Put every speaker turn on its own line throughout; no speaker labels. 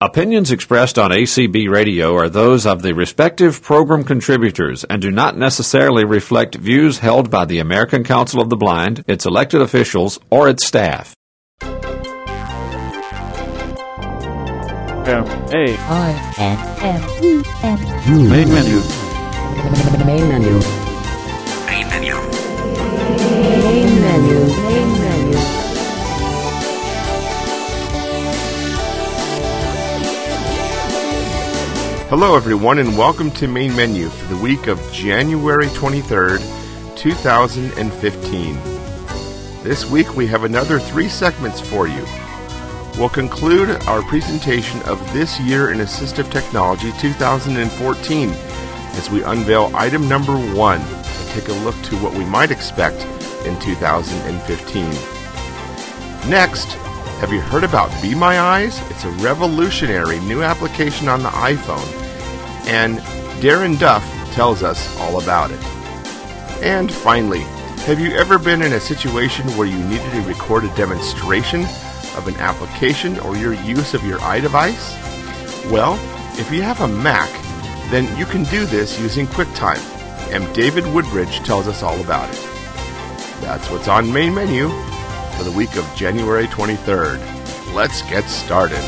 Opinions expressed on ACB Radio are those of the respective program contributors and do not necessarily reflect views held by the American Council of the Blind, its elected officials, or its staff.
M A
I N M E N
main menu.
main menu
Hello, everyone, and welcome to Main Menu for the week of January 23rd, 2015. This week we have another three segments for you. We'll conclude our presentation of This Year in Assistive Technology 2014 as we unveil item number one and take a look to what we might expect in 2015. Next, have you heard about Be My Eyes? It's a revolutionary new application on the iPhone, and Darren Duff tells us all about it. And finally, have you ever been in a situation where you needed to record a demonstration of an application or your use of your iDevice? Well, if you have a Mac, then you can do this using QuickTime, and David Woodbridge tells us all about it. That's what's on main menu for the week of January 23rd. Let's get started.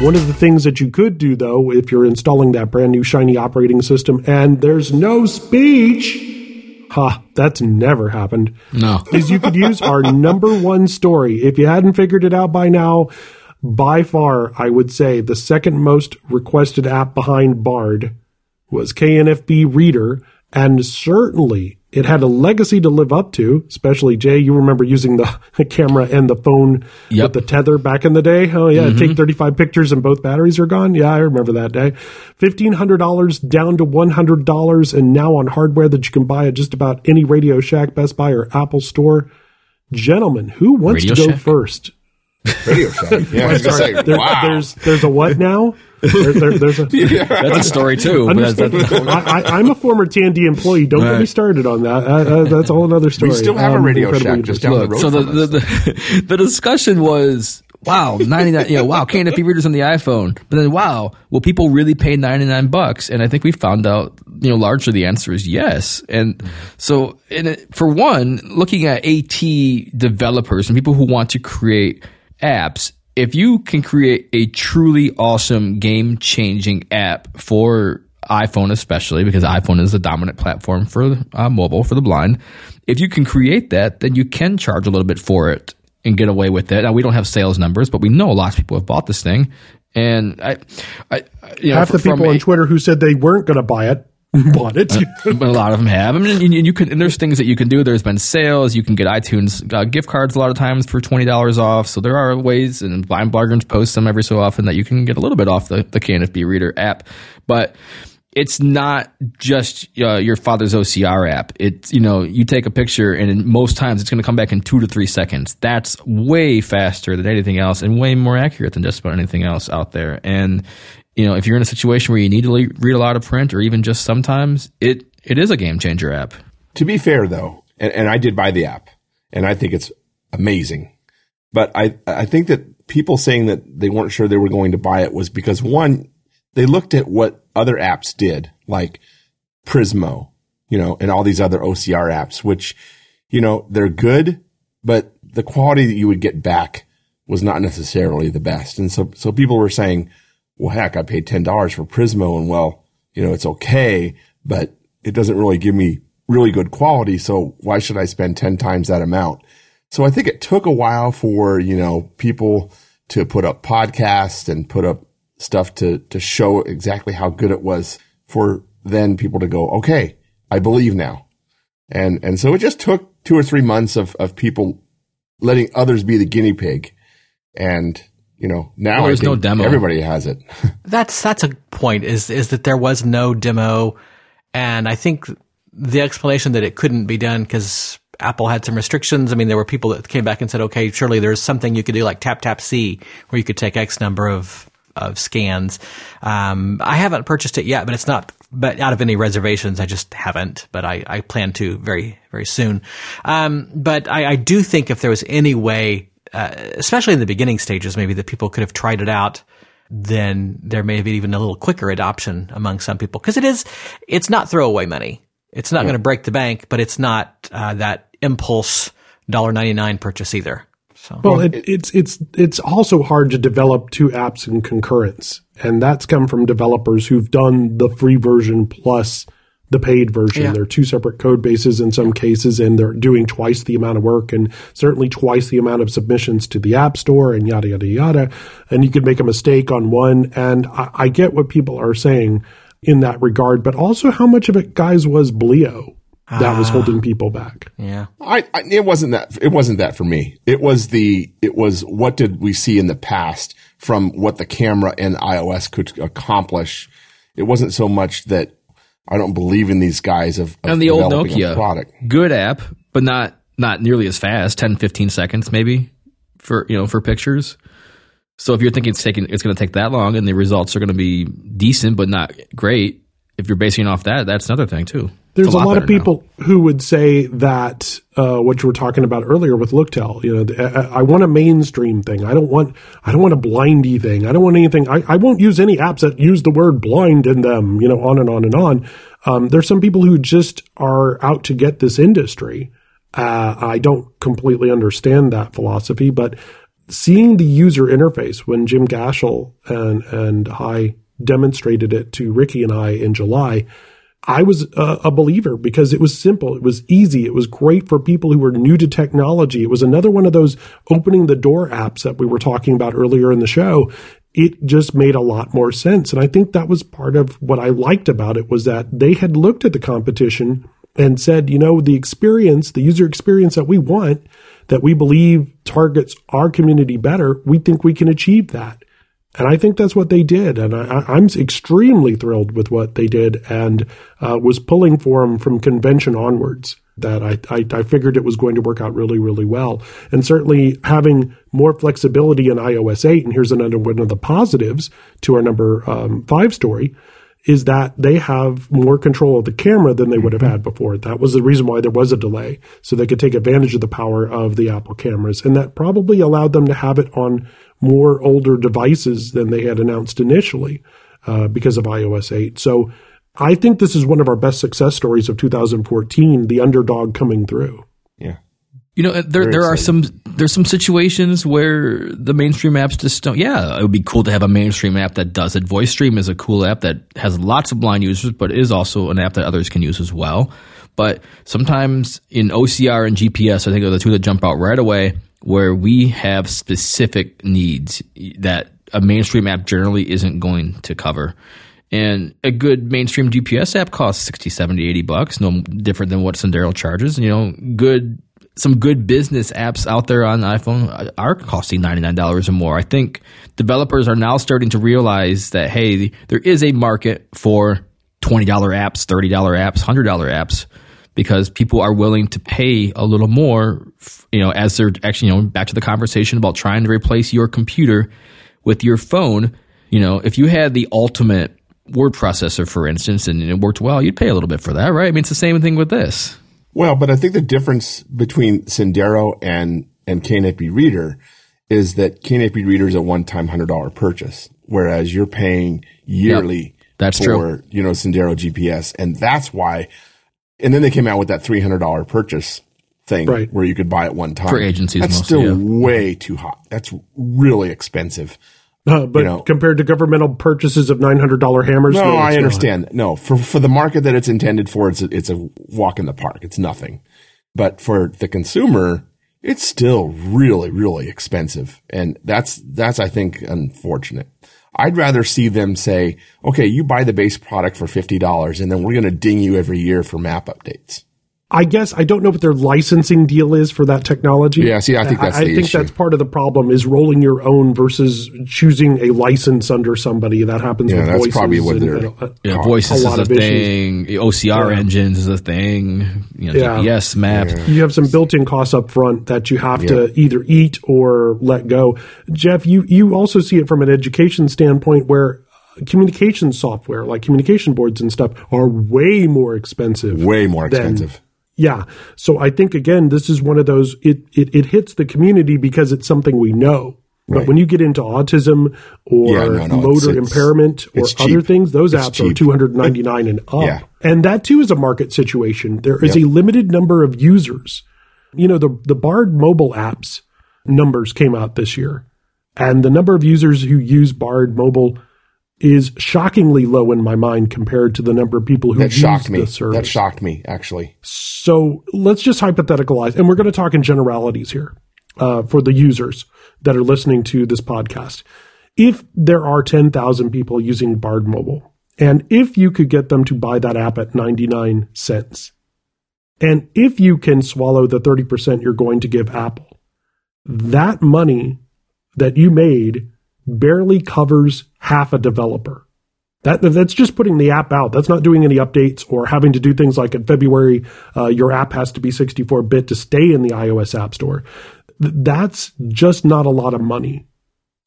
One
of the things that you could do, though, if you're installing that brand new shiny operating system and there's no speech, ha, that's never happened.
No.
Is you could use our number one story. If you hadn't figured it out by now, by far, I would say the second most requested app behind Bard was KNFB Reader, and certainly it had a legacy to live up to. Especially Jay, you remember using the camera and the phone
Yep.
with the tether back in the day. Oh yeah, mm-hmm. take thirty five pictures and both batteries are gone. Yeah, I remember that day. Fifteen hundred dollars down to one hundred dollars, and now on hardware that you can buy at just about any Radio Shack, Best Buy, or Apple store. Gentlemen, who wants
Radio
to go
Shack?
first?
Radio Shack. Yeah, I was gonna say,
There-
wow.
There's there's a what now? There- there- there's a,
That's a story too. that's- that's-
I, I, I'm a former Tandy employee. Don't get me started on that. Uh, uh, that's a whole other story.
We still have a
Um,
Radio
incredibly
Shack just
interesting.
down the road
so the,
us.
the, the, the discussion was wow, 99, you know, wow, KNFB readers on the iPhone. But then wow, will people really pay 99 bucks? And I think we found out, you know, largely the answer is yes. And so in it, for one, looking at AT developers and people who want to create apps, if you can create a truly awesome game changing app for iPhone, especially because iPhone is the dominant platform for uh, mobile for the blind, if you can create that, then you can charge a little bit for it and get away with it. Now we don't have sales numbers, but we know a lot of people have bought this thing, and I, I, you know,
Half the people on Twitter who said they weren't going to buy it bought it.
but a lot of them have. I mean, you, you can, and there's things that you can do. There's been sales. You can get iTunes uh, gift cards a lot of times for twenty dollars off. So there are ways, and blind bloggers post them every so often that you can get a little bit off the, the KNFB Reader app. But it's not just uh, your father's OCR app. It's you know you take a picture, and most times it's going to come back in two to three seconds. That's way faster than anything else, and way more accurate than just about anything else out there. And you know, if you're in a situation where you need to le- read a lot of print, or even just sometimes, it it is a game changer app.
To be fair, though, and, and I did buy the app, and I think it's amazing. But I, I think that people saying that they weren't sure they were going to buy it was because one, they looked at what other apps did, like Prizmo, you know, and all these other OCR apps, which, you know, they're good, but the quality that you would get back was not necessarily the best. And so, so people were saying, well, heck, I paid $10 for Prizmo and well, you know, it's okay, but it doesn't really give me really good quality. So why should I spend 10 times that amount? So I think it took a while for, you know, people to put up podcasts and put up stuff to, to show exactly how good it was for then people to go, okay, I believe now. And, and so it just took two or three months of, of people letting others be the guinea pig. And, you know, now
Well, there's no demo.
everybody has it.
That's that's a point is is that there was no demo, and I think the explanation that it couldn't be done because Apple had some restrictions. I mean, there were people that came back and said, okay, surely there's something you could do like TapTapSee, where you could take X number of of scans. Um, I haven't purchased it yet, but it's not. But out of any reservations, I just haven't. But I, I plan to very very soon. Um, but I, I do think if there was any way, uh, especially in the beginning stages, maybe that people could have tried it out then there may have been even a little quicker adoption among some people. Because it is it's not throwaway money. It's not going to break the bank but it's not uh, that impulse $1.99 purchase either. So.
Well, it, it's it's it's also hard to develop two apps in concurrence, and that's come from developers who've done the free version plus the paid version.
Yeah.
They're two separate code bases in some cases, and they're doing twice the amount of work and certainly twice the amount of submissions to the App Store and yada yada yada. And you could make a mistake on one, and I, I get what people are saying in that regard, but also how much of it, guys, was Blio that was ah. holding people back.
yeah
I, I it wasn't that it wasn't that for me. It was the it was what did we see in the past from what the camera and iOS could accomplish. It wasn't so much that I don't believe in these guys of, of
and the old Nokia
product.
good app, but not not nearly as fast, 10, 15 seconds maybe for you know for pictures. So if you're thinking it's taking it's going to take that long and the results are going to be decent but not great, if you're basing it off that, that's another thing too.
There's
It's
a lot of
better now.
people who would say that uh, what you were talking about earlier with Looktel. You know, I, I want a mainstream thing. I don't want. I don't want a blindy thing. I don't want anything. I, I won't use any apps that use the word blind in them. You know, on and on and on. Um, there's some people who just are out to get this industry. Uh, I don't completely understand that philosophy, but seeing the user interface when Jim Gashel and and I demonstrated it to Ricky and I in July, I was a, a believer because it was simple, it was easy, it was great for people who were new to technology. It was another one of those opening the door apps that we were talking about earlier in the show. It just made a lot more sense, and I think that was part of what I liked about it was that they had looked at the competition and said, you know, the experience, the user experience that we want, that we believe targets our community better, we think we can achieve that. And I think that's what they did. And I, I'm extremely thrilled with what they did and uh, was pulling for them from convention onwards. That I, I, I figured it was going to work out really, really well. And certainly having more flexibility in iOS 8, and here's another one of the positives to our number um, five story, is that they have more control of the camera than they would have had before. That was the reason why there was a delay, so they could take advantage of the power of the Apple cameras. And that probably allowed them to have it on more older devices than they had announced initially uh, because of iOS 8. So I think this is one of our best success stories of 2014, the underdog coming through.
Yeah.
You know, there there are some there's some situations where the mainstream apps just don't. Yeah, it would be cool to have a mainstream app that does it. Voice Dream is a cool app that has lots of blind users, but it is also an app that others can use as well. But sometimes in OCR and GPS, I think are the two that jump out right away, where we have specific needs that a mainstream app generally isn't going to cover. And a good mainstream GPS app costs 60, 70, 80 bucks, no different than what Sendero charges. You know, good some good business apps out there on iPhone are costing $99 or more. I think developers are now starting to realize that hey, there is a market for $20 apps, $30 apps, $100 apps because people are willing to pay a little more, you know, as they're actually, you know, back to the conversation about trying to replace your computer with your phone. You know, if you had the ultimate word processor, for instance, and it worked well, you'd pay a little bit for that, right? I mean, it's the same thing with this.
Well, but I think the difference between Sendero and and KNFB Reader is that KNFB Reader is a one-time hundred dollar purchase, whereas you're paying yearly
That's
for
true.
you know Sendero GPS, and that's why. And then they came out with that three hundred dollar purchase thing,
Right.
where you could buy it one time
For agencies
That's
mostly,
still
yeah.
way too hot. That's really expensive.
Uh, but
You know-
compared to governmental purchases of $900 hammers,
No,
it's
I
not.
understand. No, for for the market that it's intended for, it's a, it's a walk in the park. It's nothing. But for the consumer, it's still really really expensive, and that's that's I think unfortunate. I'd rather see them say, okay, you buy the base product for fifty dollars, and then we're going to ding you every year for map updates.
I guess I don't know what their licensing deal is for that technology.
Yeah, see, I think that's
I,
the
think
issue.
that's part of the problem is rolling your own versus choosing a license under somebody. That happens
Yeah,
with
that's
voices.
probably what
and-
they're-
and,
Yeah,
Oh,
voices
a
is
lot
a
of issues.
thing. OCR
Yeah.
engines is a thing. You know,
Yeah.
GPS maps.
you have some built-in costs up front that you have to either eat or let go. Jeff, you you also see it from an education standpoint where communication software like communication boards and stuff are way more expensive.
Way more
than-
expensive.
Yeah. So I think again, this is one of those it it, it hits the community because it's something we know. But when you get into autism or
Yeah, no, no,
motor
it's- it's-
impairment or
it's
other
cheap.
things, those
It's
apps are two hundred ninety nine and up.
Yeah.
And that too is a market situation. There is
Yep.
a limited number of users. You know, the the Bard mobile apps numbers came out this year. And the number of users who use Bard mobile is shockingly low in my mind compared to the number of people who
That
use
shocked me. That shocked me, actually.
So let's just hypotheticalize, and we're going to talk in generalities here uh, for the users that are listening to this podcast. If there are 10,000 people using Bard Mobile, and if you could get them to buy that app at 99 cents, and if you can swallow the 30% you're going to give Apple, that money that you made barely covers half a developer. That that's just putting the app out. That's not doing any updates or having to do things like in February, uh, your app has to be 64 bit to stay in the iOS App Store. Th- That's just not a lot of money.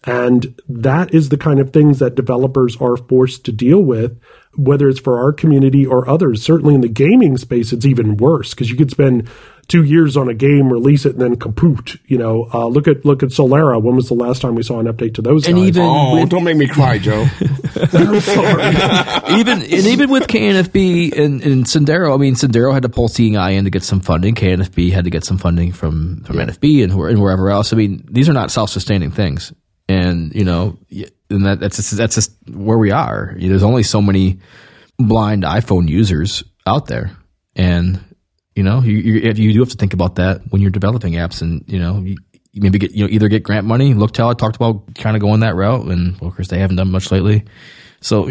And that is the kind of things that developers are forced to deal with, whether it's for our community or others. Certainly in the gaming space, it's even worse because you could spend two years on a game, release it, and then kaput. You know, uh, look at look at Solera. When was the last time we saw an update to those?
And
guys?
even
Oh,
with,
don't make me cry, Joe. I'm sorry.
even and even with KNFB and, and Sendero, I mean, Sendero had to pull Seeing Eye in to get some funding. KNFB had to get some funding from from NFB and, where, and wherever else. I mean, these are not self sustaining things, and you know, and that, that's just, that's just where we are. There's only so many blind iPhone users out there, and you know, you you, you do have to think about that when you're developing apps, and you know. You, you maybe get you know either get grant money. Looktel I talked about kind of going that route, and well, of course they haven't done much lately. So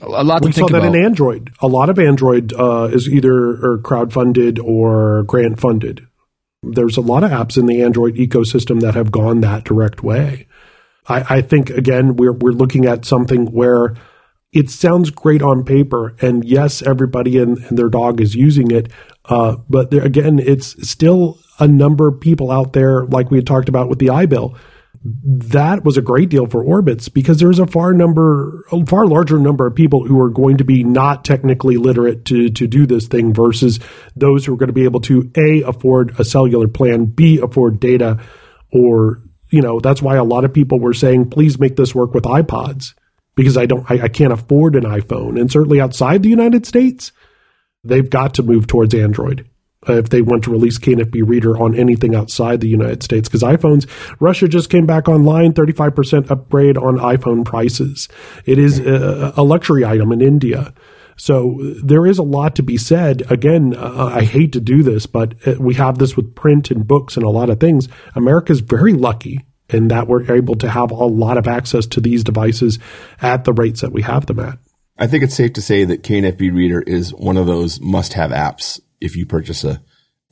a lot to
we saw that
about.
in Android. A lot of Android uh, is either or crowdfunded or grant funded. There's a lot of apps in the Android ecosystem that have gone that direct way. I, I think again we're we're looking at something where it sounds great on paper, and yes, everybody and, and their dog is using it. Uh, but there, again, it's still a number of people out there, like we had talked about with the iBill, that was a great deal for Orbit's because there's a far number, a far larger number of people who are going to be not technically literate to to do this thing versus those who are going to be able to a afford a cellular plan, b afford data, or you know that's why a lot of people were saying, please make this work with iPods because I don't, I, I can't afford an iPhone, and certainly outside the United States, they've got to move towards Android uh, if they want to release KNFB Reader on anything outside the United States. Because iPhones, Russia just came back online, 35% upgrade on iPhone prices. It is a, a luxury item in India. So there is a lot to be said. Again, uh, I hate to do this, but uh, we have this with print and books and a lot of things. America's very lucky in that we're able to have a lot of access to these devices at the rates that we have them at.
I think it's safe to say that KNFB Reader is one of those must-have apps if you purchase a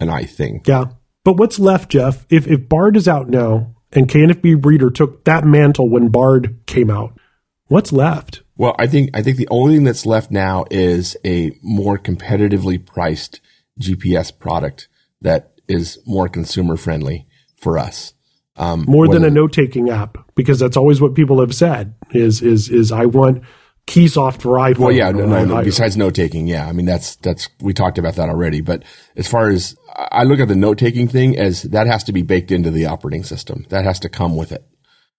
an iThing.
Yeah. But what's left, Jeff? If if Bard is out now and KNFB Reader took that mantle when Bard came out, what's left?
Well, I think I think the only thing that's left now is a more competitively priced GPS product that is more consumer friendly for us. Um,
More than a note taking app, because that's always what people have said is is is I want Keysoft for iPhone.
Well, yeah, no, no, no, besides note taking, yeah. I mean, that's, that's, we talked about that already. But as far as I look at the note taking thing as that has to be baked into the operating system. That has to come with it.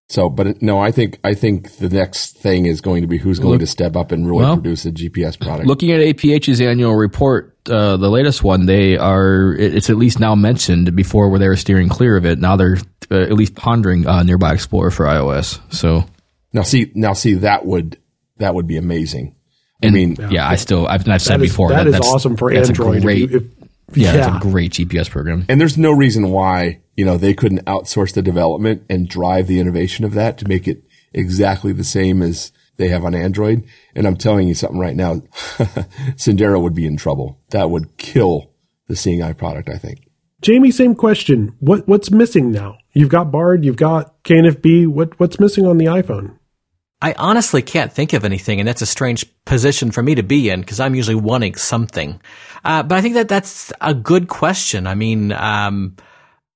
So, but no, I think, I think the next thing is going to be who's going to step up and really
well,
produce a GPS product.
Looking at APH's annual report, uh, the latest one, they are it's at least now mentioned before where they were steering clear of it. Now they're uh, at least pondering uh, Nearby Explorer for iOS. So,
now see, now see, that would, that would be amazing.
and,
I mean,
yeah, I still I've, I've said
that is,
before
that is
that's,
awesome for
that's
Android.
A
If
great,
you- if-
yeah,
yeah.
that's a great GPS program.
and there's no reason why, you know, they couldn't outsource the development and drive the innovation of that to make it exactly the same as they have on Android. And I'm telling you something right now, Sendero would be in trouble. That would kill the Seeing Eye product. I think.
Jamie, same question. What what's missing now? You've got Bard, you've got KNFB. What what's missing on the iPhone?
I honestly can't think of anything, and that's a strange position for me to be in because I'm usually wanting something. Uh, but I think that that's a good question. I mean, um,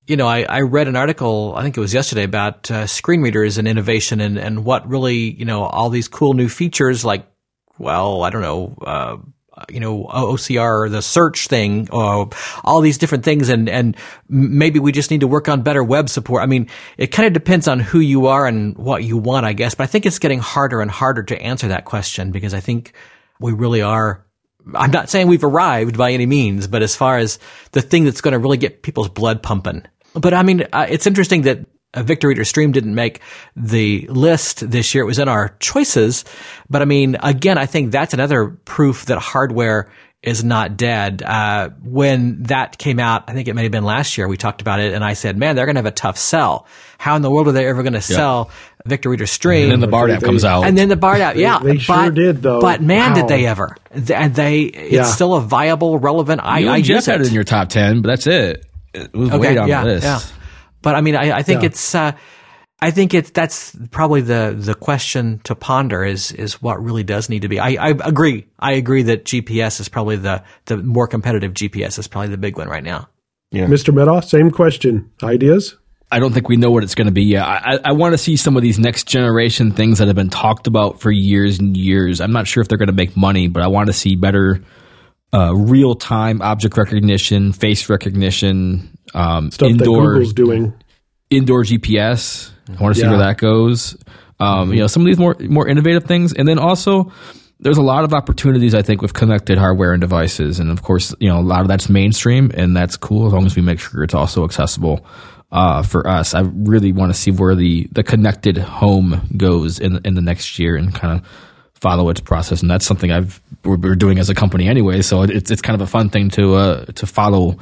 you know, I, I read an article, I think it was yesterday, about uh, screen readers and innovation and, and what really, you know, all these cool new features like, well, I don't know, uh, you know, OCR, the search thing, uh, all these different things. And, and maybe we just need to work on better web support. I mean, it kind of depends on who you are and what you want, I guess. But I think it's getting harder and harder to answer that question because I think we really are I'm not saying we've arrived by any means, but as far as the thing that's going to really get people's blood pumping. But I mean, uh, it's interesting that a Victor Reader Stream didn't make the list this year. It was in our choices. But I mean, again, I think that's another proof that hardware is not dead. Uh, when that came out, I think it may have been last year, we talked about it, and I said, man, they're going to have a tough sell. How in the world are they ever going to sell Victor Reader Stream?
And then the Bard app comes out.
And then the Bard app, yeah.
they sure
but,
did, though.
But man,
Wow.
did they ever. And they, it's
Yeah.
still a viable, relevant, I,
you
I
and Jeff had it
it.
in your top 10, but that's it. It was way down
yeah,
the list.
Yeah. But I mean, I, I think
Yeah.
it's, uh, I think it's, that's probably the, the question to ponder is, is what really does need to be. I, I agree. I agree that GPS is probably the, the more competitive GPS is probably the big one right now. Yeah.
Mr. Meddaugh, same question. Ideas?
I don't think we know what it's going to be yet. I, I, I want to see some of these next generation things that have been talked about for years and years. I'm not sure if they're going to make money, but I want to see better uh, real time object recognition, face recognition, um,
Stuff that
indoor
Google's doing.
indoor GPS. I want to see
Yeah.
where that goes. Um, You know, some of these more more innovative things, and then also there's a lot of opportunities I think with connected hardware and devices, and of course, you know, a lot of that's mainstream, and that's cool as long as we make sure it's also accessible. Uh, for us, I really want to see where the, the connected home goes in in the next year and kind of follow its process, and that's something I've we're, we're doing as a company anyway. So it's it's kind of a fun thing to uh, to follow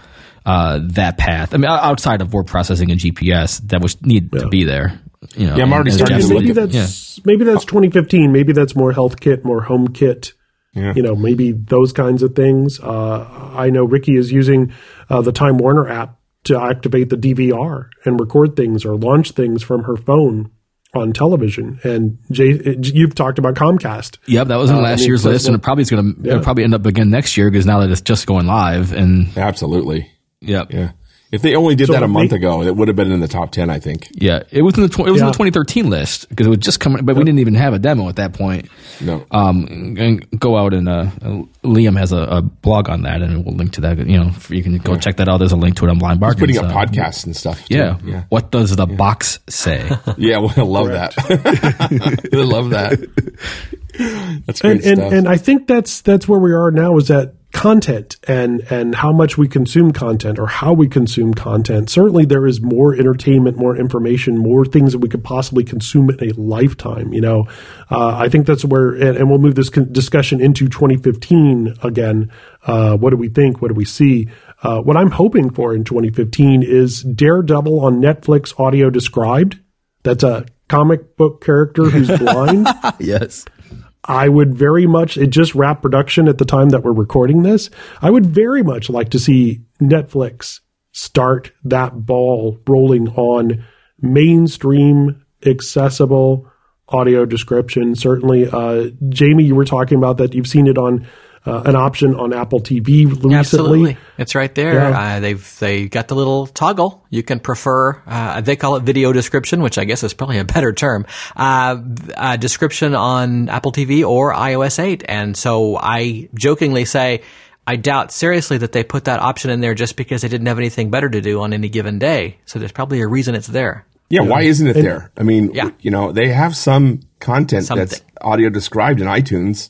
uh, that path. I mean, outside of word processing and GPS, that would need to be there. You know,
Yeah, I'm already
and- and
starting
Jeff
to
maybe
look
said-
that's maybe that's 2015. Maybe that's more health kit, more home kit.
Yeah.
You know, maybe those kinds of things. Uh, I know Ricky is using uh, the Time Warner app to activate the DVR and record things or launch things from her phone on television. And Jay, you've talked about Comcast.
Yep, that was in
Uh,
last
mean,
year's list, and it probably is going to
Yeah.
probably end up again next year because now that it's just going live. And
Absolutely.
yep,
Yeah. If they only did
So
that a month
may-
ago, it would have been in the top ten. I think.
yeah, it was in the tw- it was in the 2013 list because it was just coming, but we didn't even have a demo at that point.
No.
um, and go out and uh, Liam has a, a blog on that, and we'll link to that. You know, you can go check that out. There's a link to it on Blind Bargains.
putting up podcasts and stuff. too.
Yeah.
Yeah.
What does the box say?
Yeah. Well, I love that. I love that. That's great
and, and,
stuff.
and I think that's that's where we are now is that content and and how much we consume content or how we consume content. Certainly, there is more entertainment, more information, more things that we could possibly consume in a lifetime. You know, uh, I think that's where, and, and we'll move this con- discussion into 2015 again. Uh, what do we think? What do we see? Uh, what I'm hoping for in 2015 is Daredevil on Netflix audio described. That's a comic book character who's blind.
yes.
I would very much, it just wrapped production at the time that we're recording this. I would very much like to see Netflix start that ball rolling on mainstream, accessible audio description. Certainly, uh, Jamie, you were talking about that. You've seen it on uh, an option on Apple TV recently.
Absolutely, it's right there.
Yeah.
Uh, they've they got the little toggle. You can prefer. Uh, they call it video description, which I guess is probably a better term. Uh, uh, description on Apple TV or iOS 8, and so I jokingly say. I doubt seriously that they put that option in there just because they didn't have anything better to do on any given day. So there's probably a reason it's there.
yeah. Why isn't it there? I mean,
Yeah.
you know, they have some content that's audio described in iTunes.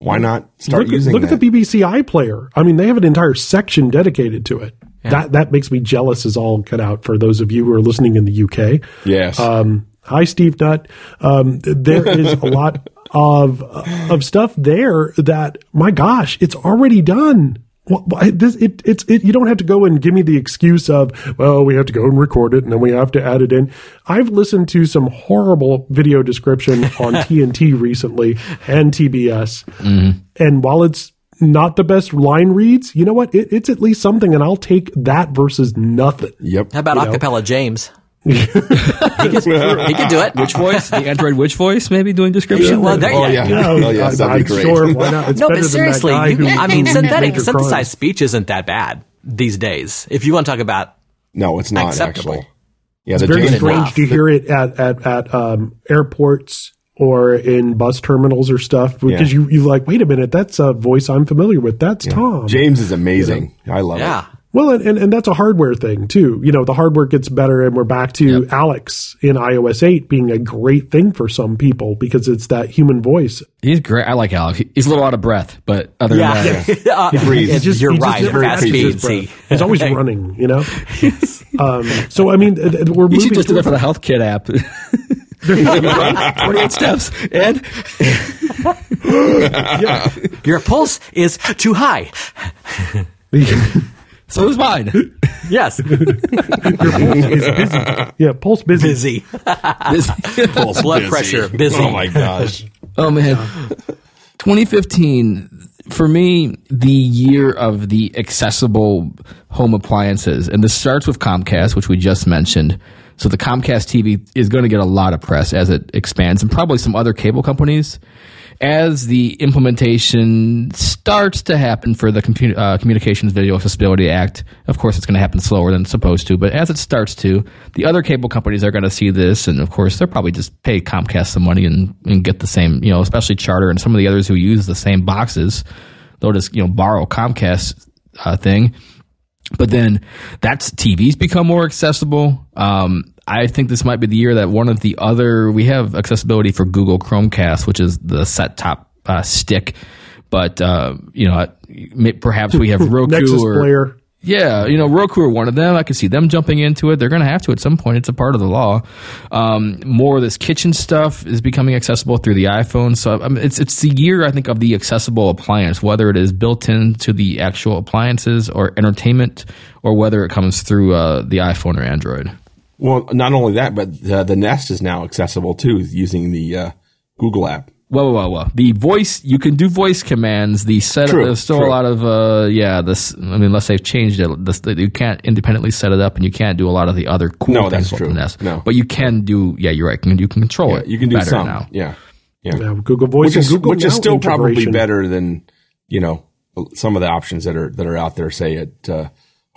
Why not start
look,
using
look
that?
at the BBC iPlayer. I mean, they have an entire section dedicated to it. That that makes me jealous as all cut out for those of you who are listening in the UK.
yes.
Um, hi, Steve Nutt. Um, there is a lot of of stuff there that, my gosh, it's already done. Wh- why- This, it, it's it, you don't have to go and give me the excuse of well we have to go and record it and then we have to add it in. I've listened to some horrible video description on TNT recently and TBS, mm-hmm. and while it's not the best line reads. You know what? It, it's at least something, and I'll take that versus nothing.
Yep.
How about
You know.
acapella James? He, could, he could do it.
Which voice? The Android which voice? Maybe doing description.
well, there
Oh
you
yeah.
go.
Oh yes,
I-
that'd be great.
Sure, why not? It's
No,
better
but
than that
seriously,
guy
you
who-
I mean, synthetic synthesized
crimes.
speech isn't that bad these days. If you want to talk about
No, it's not
Acceptable.
actually. Yeah,
It's very strange
Bond-
to hear it at at at um, airports or in bus terminals or stuff because
Yeah.
you you like wait a minute that's a voice I'm familiar with that's Tom
James is amazing. I love
yeah.
it.
Well and, and and that's a hardware thing too you know the hardware gets better and we're back to Alex in iOS 8 being a great thing for some people because it's that human voice
He's great. I like Alex. He's a little out of breath, but other than that,
Uh,
He breathes.
it's-
just-
you're
he just
right.
never
Fast
catches his
speeds. he-
breath. he's always running you know um, so I mean th- th- we're
you
moving
should just do that for the Health Kit app. 28 steps. And
Your pulse is too high.
So is mine.
Yes,
your pulse is busy yeah pulse busy,
busy.
Pulse
Blood
busy.
pressure, busy.
Oh my gosh.
Oh man. 2015 for me the year of the accessible home appliances and this starts with Comcast which we just mentioned. So the Comcast TV is going to get a lot of press as it expands and probably some other cable companies as the implementation starts to happen for the Compu- uh, Communications Video Accessibility Act, of course, it's going to happen slower than it's supposed to, but as it starts to, the other cable companies are going to see this, and of course, they'll probably just pay Comcast some money and, and get the same, you know, especially Charter and some of the others who use the same boxes. They'll just, you know, borrow Comcast uh, thing. But then that's TVs become more accessible. Um, I think this might be the year that one of the other we have accessibility for Google Chromecast, which is the set top uh, stick. But uh, you know, perhaps we have Roku
Nexus
or
player
yeah, you know, Roku are one of them. I could see them jumping into it. They're going to have to at some point. It's a part of the law. Um, more of this kitchen stuff is becoming accessible through the iPhone. So I mean, it's it's the year I think of the accessible appliance, whether it is built into the actual appliances or entertainment, or whether it comes through uh, the iPhone or Android.
Well, not only that, but the Nest is now accessible too using the uh, Google app.
Whoa, whoa, whoa, whoa! The voice you can do voice commands. The setup
True,
there's still
true.
a lot of uh, yeah. This I mean, unless they've changed it, this, you can't independently set it up, and you can't do a lot of the other cool
No,
things
that's
with
true.
Nest.
No.
but you can do. Yeah, you're right. You can, you can control
Yeah,
it.
you can do
better
some.
now.
Yeah, yeah.
Yeah, Google Voice
which is
Google
which is still probably better than you know some of the options that are that are out there. Say at uh,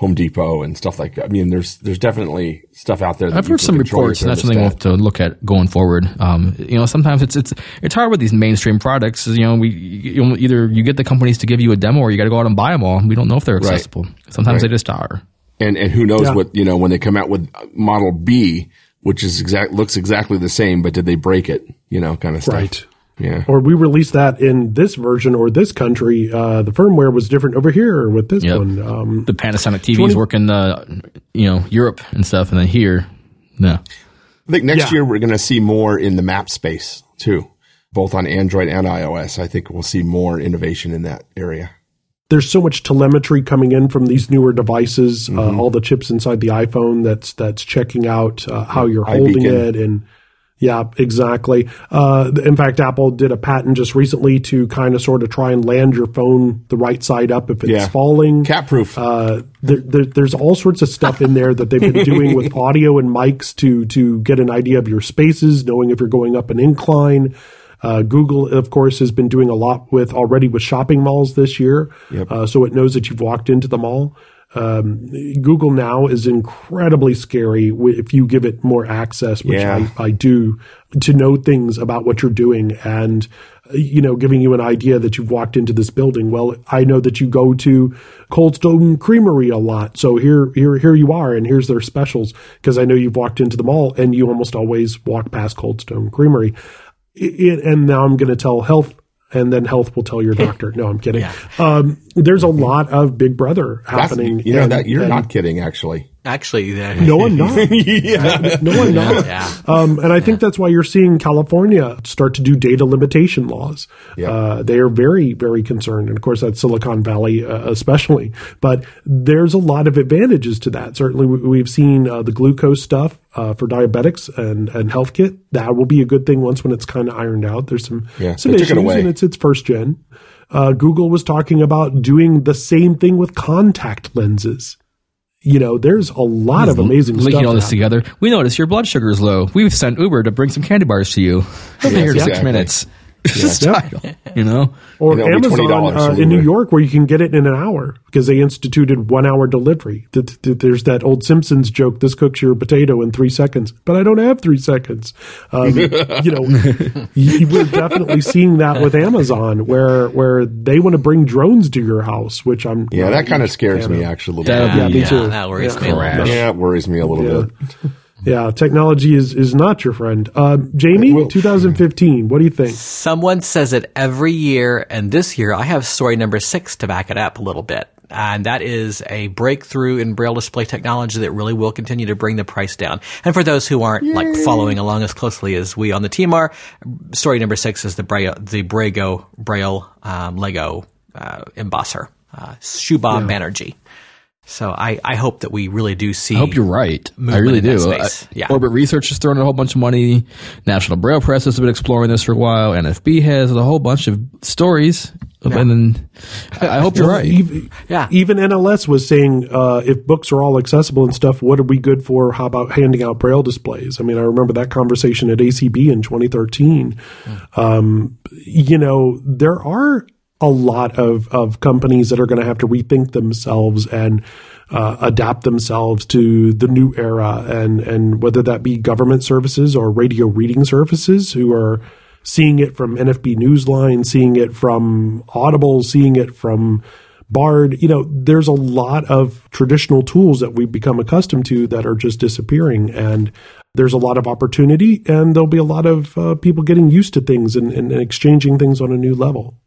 Home Depot and stuff like that. I mean, there's there's definitely stuff out there. That
I've
you
heard some reports,
your
and that's something we'll have to look at going forward. Um, you know, sometimes it's it's it's hard with these mainstream products. You know, we you, either you get the companies to give you a demo, or you got to go out and buy them all. We don't know if they're
Right.
accessible. Sometimes
Right.
they just are.
and and who knows
Yeah.
what you know when they come out with Model B, which is exact looks exactly the same, but did they break it? You know, kind of stuff.
Right.
Yeah.
Or we released that in this version or this country. Uh, the firmware was different over here with this
Yep.
one. Um,
The Panasonic TVs
20
work in uh, you know Europe and stuff, and then here, no.
I think next
Yeah.
year we're going to see more in the map space too, both on Android and iOS. I think we'll see more innovation in that area.
there's so much telemetry coming in from these newer devices.
Mm-hmm.
Uh, all the chips inside the iPhone that's that's checking out uh, how you're holding it and. Yeah, exactly. Uh, in fact, Apple did a patent just recently to kind of sort of try and land your phone the right side up if it's
Yeah.
falling.
Cat proof.
Uh, there, there, there's all sorts of stuff in there that they've been doing with audio and mics to to get an idea of your spaces, knowing if you're going up an incline. Uh, Google, of course, has been doing a lot with already with shopping malls this year, uh, so it knows that you've walked into the mall. Um, Google now is incredibly scary if you give it more access, which
Yeah.
I, I do, to know things about what you're doing and you know giving you an idea that you've walked into this building. Well, I know that you go to Cold Stone Creamery a lot, so here here here you are, and here's their specials because I know you've walked into the mall and you almost always walk past Cold Stone Creamery. It, and now I'm going to tell health. And then health will tell your doctor. No, I'm kidding. Um, there's a lot of Big Brother
That's,
happening.
you know
and-
that you're
and-
not kidding, actually.
Actually, there-
No, I'm not. No, I'm not.
Yeah.
Um, and I think that's why you're seeing California start to do data limitation laws.
Yeah.
Uh, they are very, very concerned. And of course, that's Silicon Valley, uh, especially. But there's a lot of advantages to that. Certainly, we- we've seen uh, the glucose stuff uh, for diabetics and, and health kit. That will be a good thing once when it's kind of ironed out. There's some,
Yeah,
some issues,
it
and it's its first gen. Uh, Google was talking about doing the same thing with contact lenses. You know, there's a lot of mm-hmm. amazing
linking
stuff.
all this
happening.
together. We notice your blood sugar is low. We've sent Uber to bring some candy bars to you. They'll be here in six
exactly.
Minutes. Just
Yeah.
title, you know.
Or
And it'll be
Amazon uh, in New York, where you can get it in an hour because they instituted one hour delivery. Th- th- There's that old Simpsons joke: "This cooks your potato in three seconds," but I don't have three seconds. Um, you know, you, we're definitely seeing that with Amazon, where where they want to bring drones to your house, which I'm
Yeah, that kind of scares me actually a little
That'd
bit.
Yeah,
be
me
yeah,
too.
that worries
Yeah.
me a little.
Yeah, it worries me a little
Yeah.
bit.
Yeah, technology is is not your friend. Uh, Jamie, 2015. What do you think?
Someone says it every year, and this year I have story number six to back it up a little bit. And that is a breakthrough in braille display technology that really will continue to bring the price down. And for those who aren't like following along as closely as we on the team are, story number six is the Braille, the Braigo Braille um, Lego uh, embosser, uh, Shubham Banerjee. So I, I hope that we really do see.
I hope you're right. I really do.
space.
Uh,
Yeah.
Orbit Research has thrown in a whole bunch of money. National Braille Press has been exploring this for a while. NFB has a whole bunch of stories. And then I I hope you're right.
Even,
Yeah.
Even NLS was saying uh, if books are all accessible and stuff, what are we good for? How about handing out braille displays? I mean, I remember that conversation at ACB in 2013. Um, you know, there are a lot of, of companies that are going to have to rethink themselves and uh, adapt themselves to the new era, and and whether that be government services or radio reading services, who are seeing it from NFB Newsline, seeing it from Audible, seeing it from Bard. You know, there's a lot of traditional tools that we've become accustomed to that are just disappearing. And there's a lot of opportunity, and there'll be a lot of uh, people getting used to things and, and exchanging things on a new level.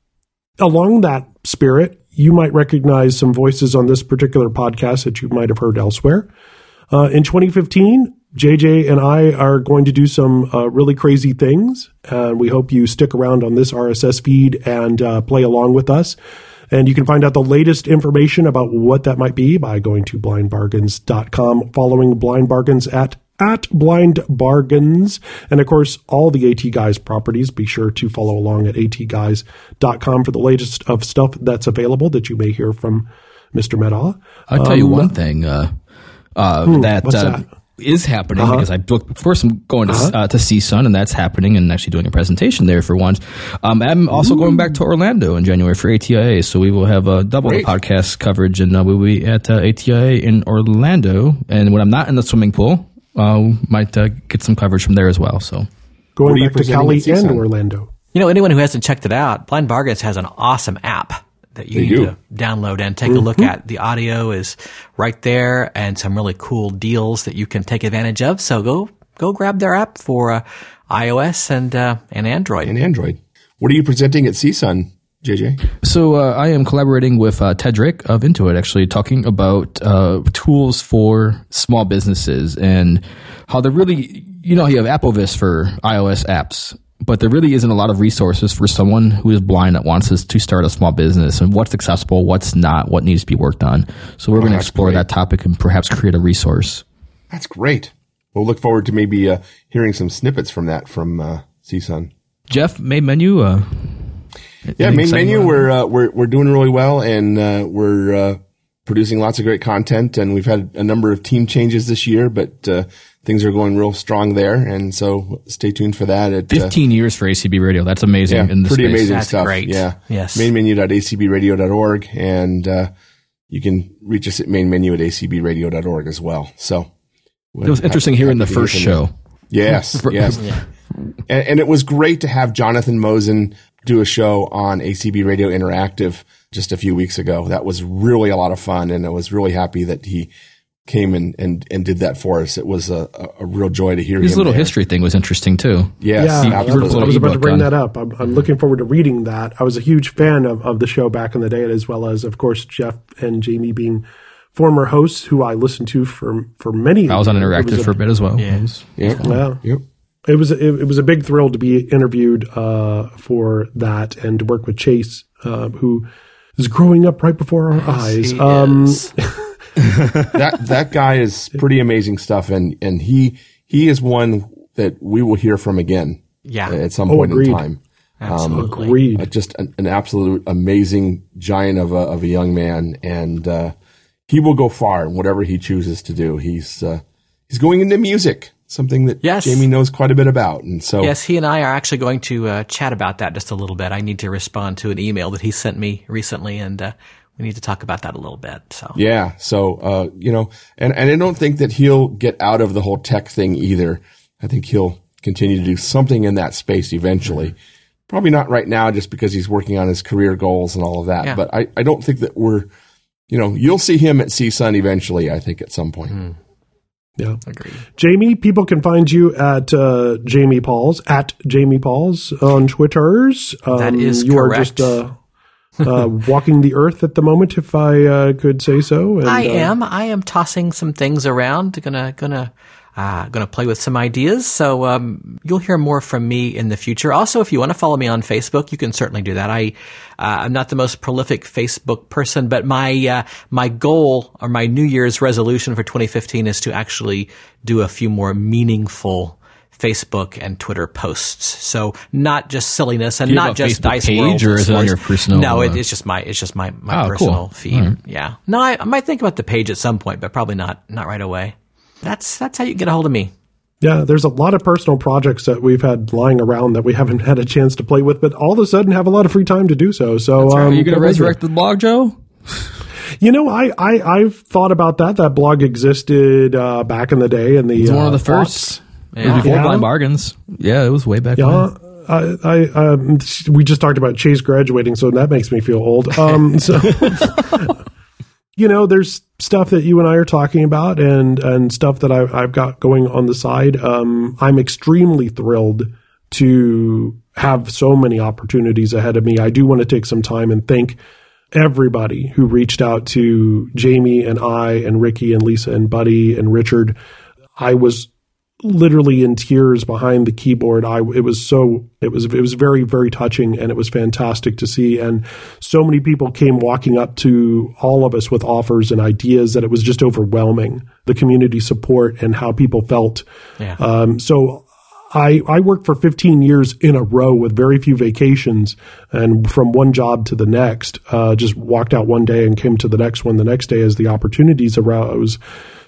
Along that spirit, you might recognize some voices on this particular podcast that you might have heard elsewhere. Uh, in 2015, JJ and I are going to do some uh, really crazy things, and we hope you stick around on this RSS feed and uh, play along with us. And you can find out the latest information about what that might be by going to blindbargains.com, following Blind Bargains at at Blind Bargains. And of course, all the AT Guys properties. Be sure to follow along at atguys.com for the latest of stuff that's available that you may hear from Mr. Meddaugh.
I'll tell you one thing uh, uh, that, uh,
that?
is happening because I booked first. I'm going to uh, to CSUN, and that's happening, and actually doing a presentation there for once. Um, I'm also going back to Orlando in January for ATIA, so we will have a double
Great.
the podcast coverage, and uh, we'll be at uh, ATIA in Orlando. And when I'm not in the swimming pool, uh, might uh, get some coverage from there as well. So
Going
What you
back to
presenting
Cali and Orlando.
You know, anyone who hasn't checked it out, Blind Bargains has an awesome app that you
They
need
do.
to download and take a look at. The audio is right there and some really cool deals that you can take advantage of. So go, go grab their app for uh, iOS and, uh, and Android.
And Android. What are you presenting at CSUN, JJ?
So uh, I am collaborating with uh, Ted Drake of Intuit, actually talking about uh, tools for small businesses and how they're really, you know, you have AppleVis for iOS apps, but there really isn't a lot of resources for someone who is blind that wants us to start a small business and what's accessible, what's not, what needs to be worked on. So we're going to explore
great.
that topic and perhaps create a resource.
That's great. We'll look forward to maybe uh, hearing some snippets from that from uh, CSUN.
Jeff, main menu. Uh,
Yeah, main menu.
going?
We're uh, we're we're doing really well, and uh, we're uh, producing lots of great content. And we've had a number of team changes this year, but uh, things are going real strong there. And so stay tuned for that. At, uh,
15 years for ACB Radio. That's amazing.
yeah,
in this
pretty
space.
amazing
That's
stuff.
great.
Yeah,
Yes.
Mainmenu.acbradio.org, and uh, you can reach us at mainmenu at acbradio.org as well. So
It was interesting hearing the first show.
Yes, yes. And, and it was great to have Jonathan Mosen do a show on ACB Radio Interactive just a few weeks ago. That was really a lot of fun, and I was really happy that he came and, and, and did that for us. It was a, a, a real joy to hear
His
him
little
there.
history thing was interesting too.
Yes,
yeah, I was,
absolutely.
I was about to bring
on-
that up. I'm, I'm looking forward to reading that. I was a huge fan of, of the show back in the day, as well as, of course, Jeff and Jamie being former hosts who I listened to for for many.
I was on Interactive
was
for a bit as well.
Yeah.
It was-
Yeah.
Yep.
It was it, it was a big thrill to be interviewed uh, for that and to work with Chase, uh, who is growing up right before our eyes.
He
Um,
is.
that that guy is pretty amazing stuff, and and he he is one that we will hear from again.
Yeah.
at some
Oh,
point
agreed.
in time.
Absolutely.
Agreed.
Uh, just an, an absolute amazing giant of a, of a young man, and uh, he will go far in whatever he chooses to do. He's uh, he's going into music, something that
Yes.
Jamie knows quite a bit about, and so
Yes, he and I are actually going to uh, chat about that just a little bit. I need to respond to an email that he sent me recently, and uh, we need to talk about that a little bit. So
Yeah. So, uh, you know, and, and I don't think that he'll get out of the whole tech thing either. I think he'll continue to do something in that space eventually. Probably not right now just because he's working on his career goals and all of that.
Yeah.
But I, I don't think that we're, you know, you'll see him at CSUN eventually, I think, at some point.
Yeah.
agreed.
Jamie, people can find you at uh, Jamie Pauls at Jamie Pauls on Twitters. Um,
That is
you
correct.
are just uh, uh, walking the earth at the moment, if I uh, could say so. And,
I
uh,
am. I am tossing some things around. Gonna gonna uh, gonna play with some ideas. So um, you'll hear more from me in the future. Also, if you want to follow me on Facebook, you can certainly do that. I uh, I'm not the most prolific Facebook person, but my uh, my goal or my New Year's resolution for 2015 is to actually do a few more meaningful. Facebook and Twitter posts, so not just silliness and
Do you have
not just
Facebook
dice
page,
World
or is it on your personal,
No, it,
uh,
it's just my it's just my my
Oh, cool.
personal feed.
All right.
Yeah. No, I, I might think about the page at some point, but probably not not right away. That's that's how you get a hold of me.
Yeah, there's a lot of personal projects that we've had lying around that we haven't had a chance to play with, but all of a sudden have a lot of free time to do so. So,
Are
um,
you going to resurrect the blog, Joe?
You know, I, I I've thought about that. That blog existed uh, back in the day, in the
It's one
uh,
of the first. It was before
Yeah.
Blind Bargains. Yeah, it was way back
Yeah,
then.
I, I um, we just talked about Chase graduating, so that makes me feel old. Um, so you know, there's stuff that you and I are talking about, and and stuff that I, I've got going on the side. Um, I'm extremely thrilled to have so many opportunities ahead of me. I do want to take some time and thank everybody who reached out to Jamie and I and Ricky and Lisa and Buddy and Richard. I was literally in tears behind the keyboard. I it was so it was it was very very touching and it was fantastic to see and so many people came walking up to all of us with offers and ideas that it was just overwhelming the community support and how people felt.
Yeah.
Um, so I, I worked for 15 years in a row with very few vacations and from one job to the next, uh, just walked out one day and came to the next one the next day as the opportunities arose.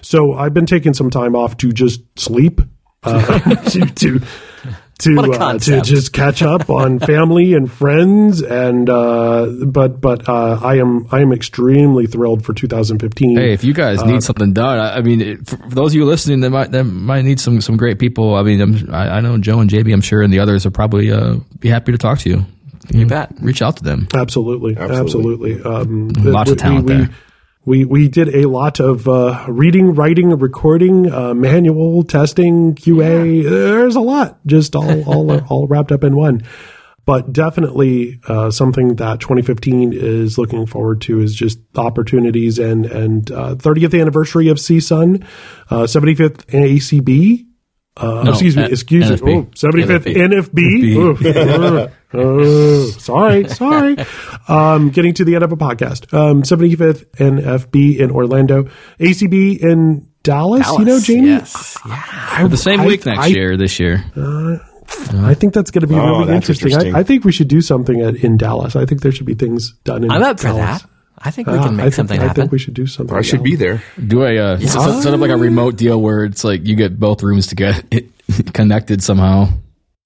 So I've been taking some time off to just sleep, uh, to, to, to, uh, to just catch up on family and friends. And, uh, but, but, uh, I am, I am extremely thrilled for 2015.
Hey, if you guys need something done, I, I mean, it- for, for those of you listening, that might that might need some some great people. I mean, I'm, I, I know Joe and JB, I'm sure, and the others will probably uh, be happy to talk to you.
You bet.
Reach out to them.
Absolutely, absolutely. Um,
Lots of talent
we,
there.
We we did a lot of uh, reading, writing, recording, uh, manual testing, QA. There's a lot, just all all all wrapped up in one. But definitely uh, something that 2015 is looking forward to is just opportunities and and uh, 30th anniversary of CSUN, uh, 75th ACB. Uh,
No,
excuse me,
N-
excuse me.
NFB.
Oh, 75th NFB. Oh, oh, sorry, sorry. Um, getting to the end of a podcast. Um, 75th NFB in Orlando, ACB in Dallas. you know,
Dallas,
Jamie.
Yes. Yeah.
I-
The same
I-
week next
I-
year, this year.
I think that's going to be
Oh,
really interesting.
interesting.
I, I think we should do something at, in Dallas. I think there should be things done in
I'm up for
Dallas.
that. I think we
Ah,
can make
I think,
something
I
happen.
think we should do something.
I should be there.
Do I uh, s- s- set up like a remote deal where it's like you get both rooms to get it connected somehow.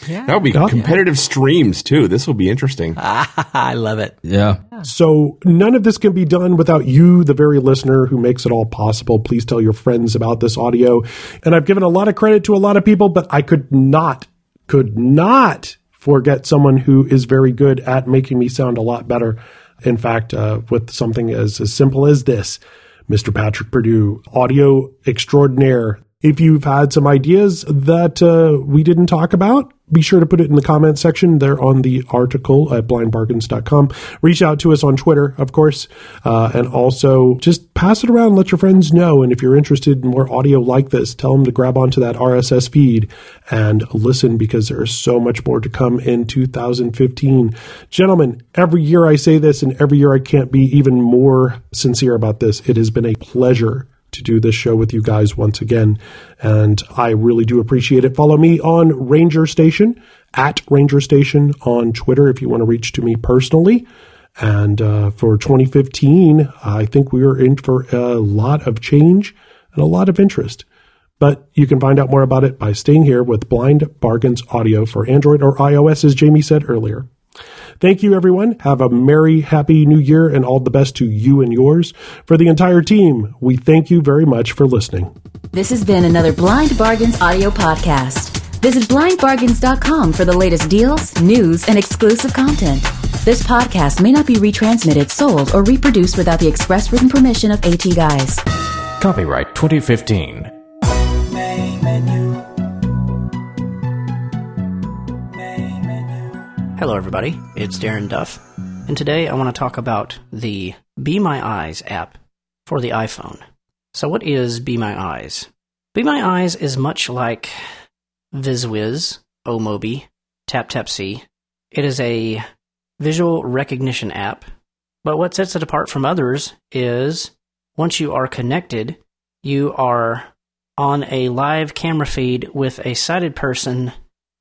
That would be
Yeah.
competitive streams too. This will be interesting.
I love it.
Yeah.
So none of this can be done without you, the very listener who makes it all possible. Please tell your friends about this audio. And I've given a lot of credit to a lot of people, but I could not, could not forget someone who is very good at making me sound a lot better. In fact, uh, with something as, as simple as this, Mr. Patrick Perdue, audio extraordinaire. If you've had some ideas that uh, we didn't talk about, be sure to put it in the comment section there on the article at blindbargains.com. Reach out to us on Twitter, of course, uh, and also just pass it around, let your friends know. And if you're interested in more audio like this, tell them to grab onto that RSS feed and listen because there is so much more to come in 2015. Gentlemen, every year I say this, and every year I can't be even more sincere about this. It has been a pleasure to do this show with you guys once again. And I really do appreciate it. Follow me on Ranger Station at Ranger Station on Twitter if you want to reach to me personally. And uh, for 2015, I think we are in for a lot of change and a lot of interest. But you can find out more about it by staying here with Blind Bargains Audio for Android or iOS, as Jamie said earlier. Thank you, everyone. Have a merry, happy new year and all the best to you and yours. For the entire team, we thank you very much for listening.
This has been another Blind Bargains audio podcast. Visit blindbargains.com for the latest deals, news, and exclusive content. This podcast may not be retransmitted, sold, or reproduced without the express written permission of AT Guys.
Copyright 2015.
Hello, everybody. It's Darren Duff, and today I want to talk about the Be My Eyes app for the iPhone. So, what is Be My Eyes? Be My Eyes is much like VizWiz, oMoby, TapTapSee. It is a visual recognition app, but what sets it apart from others is once you are connected, you are on a live camera feed with a sighted person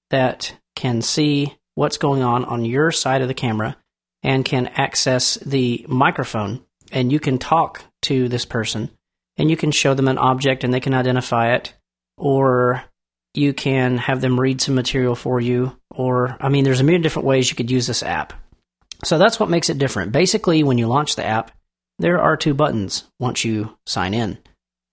that can see what's going on on your side of the camera and can access the microphone. And you can talk to this person and you can show them an object and they can identify it. Or you can have them read some material for you. Or i mean there's a million different ways you could use this app. So that's what makes it different. Basically when you launch the app there are two buttons once you sign in.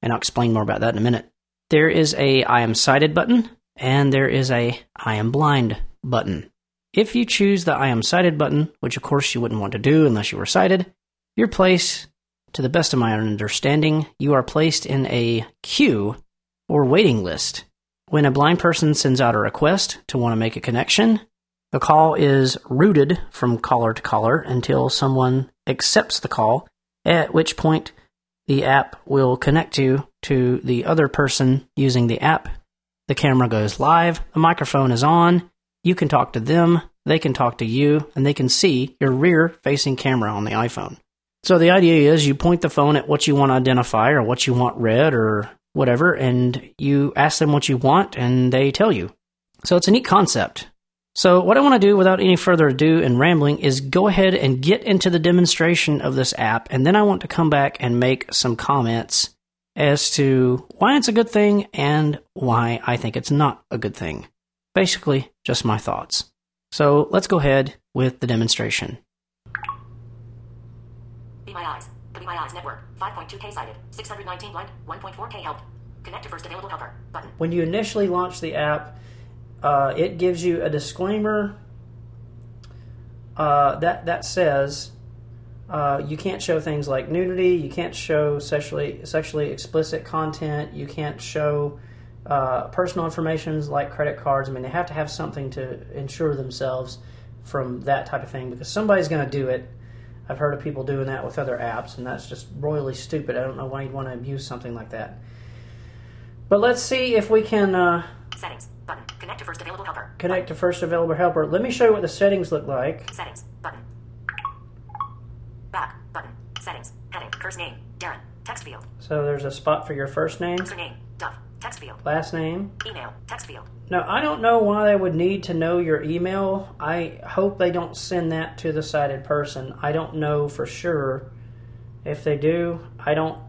And i'll explain more about that in a minute. There is a i am sighted button and there is a i am blind button if you choose the I am sighted button, which of course you wouldn't want to do unless you were sighted, you're placed, to the best of my understanding, you are placed in a queue or waiting list. When a blind person sends out a request to want to make a connection, the call is routed from caller to caller until someone accepts the call, at which point the app will connect you to the other person using the app. The camera goes live, the microphone is on, you can talk to them, they can talk to you, and they can see your rear facing camera on the iPhone. So the idea is you point the phone at what you want to identify or what you want read or whatever, and you ask them what you want, and they tell you. So it's a neat concept. So, what I want to do without any further ado and rambling is go ahead and get into the demonstration of this app, and then I want to come back and make some comments as to why it's a good thing and why I think it's not a good thing. Basically, just my thoughts. So let's go ahead with the demonstration.
Be My Eyes. The Be My Eyes network. 5.2K sighted. 619 blind. 1.4K help. Connect to first available helper. Button.
When you initially launch the app, uh, it gives you a disclaimer uh, that that says uh, you can't show things like nudity, you can't show sexually sexually explicit content, you can't show uh, personal information like credit cards. I mean, they have to have something to insure themselves from that type of thing because somebody's going to do it. I've heard of people doing that with other apps, and that's just royally stupid. I don't know why you'd want to abuse something like that. But let's see if we can uh,
Settings. Button. Connect to first available helper.
connect to first available helper. Let me show you what the settings look like.
Settings. Button. Back. Button. Settings. Heading. First name. Darren. Text field.
So there's a spot for your first name,
Username. Text field.
last name.
Email. Text field.
Now, I don't know why they would need to know your email. I hope they don't send that to the sighted person. I don't know for sure. If they do, I don't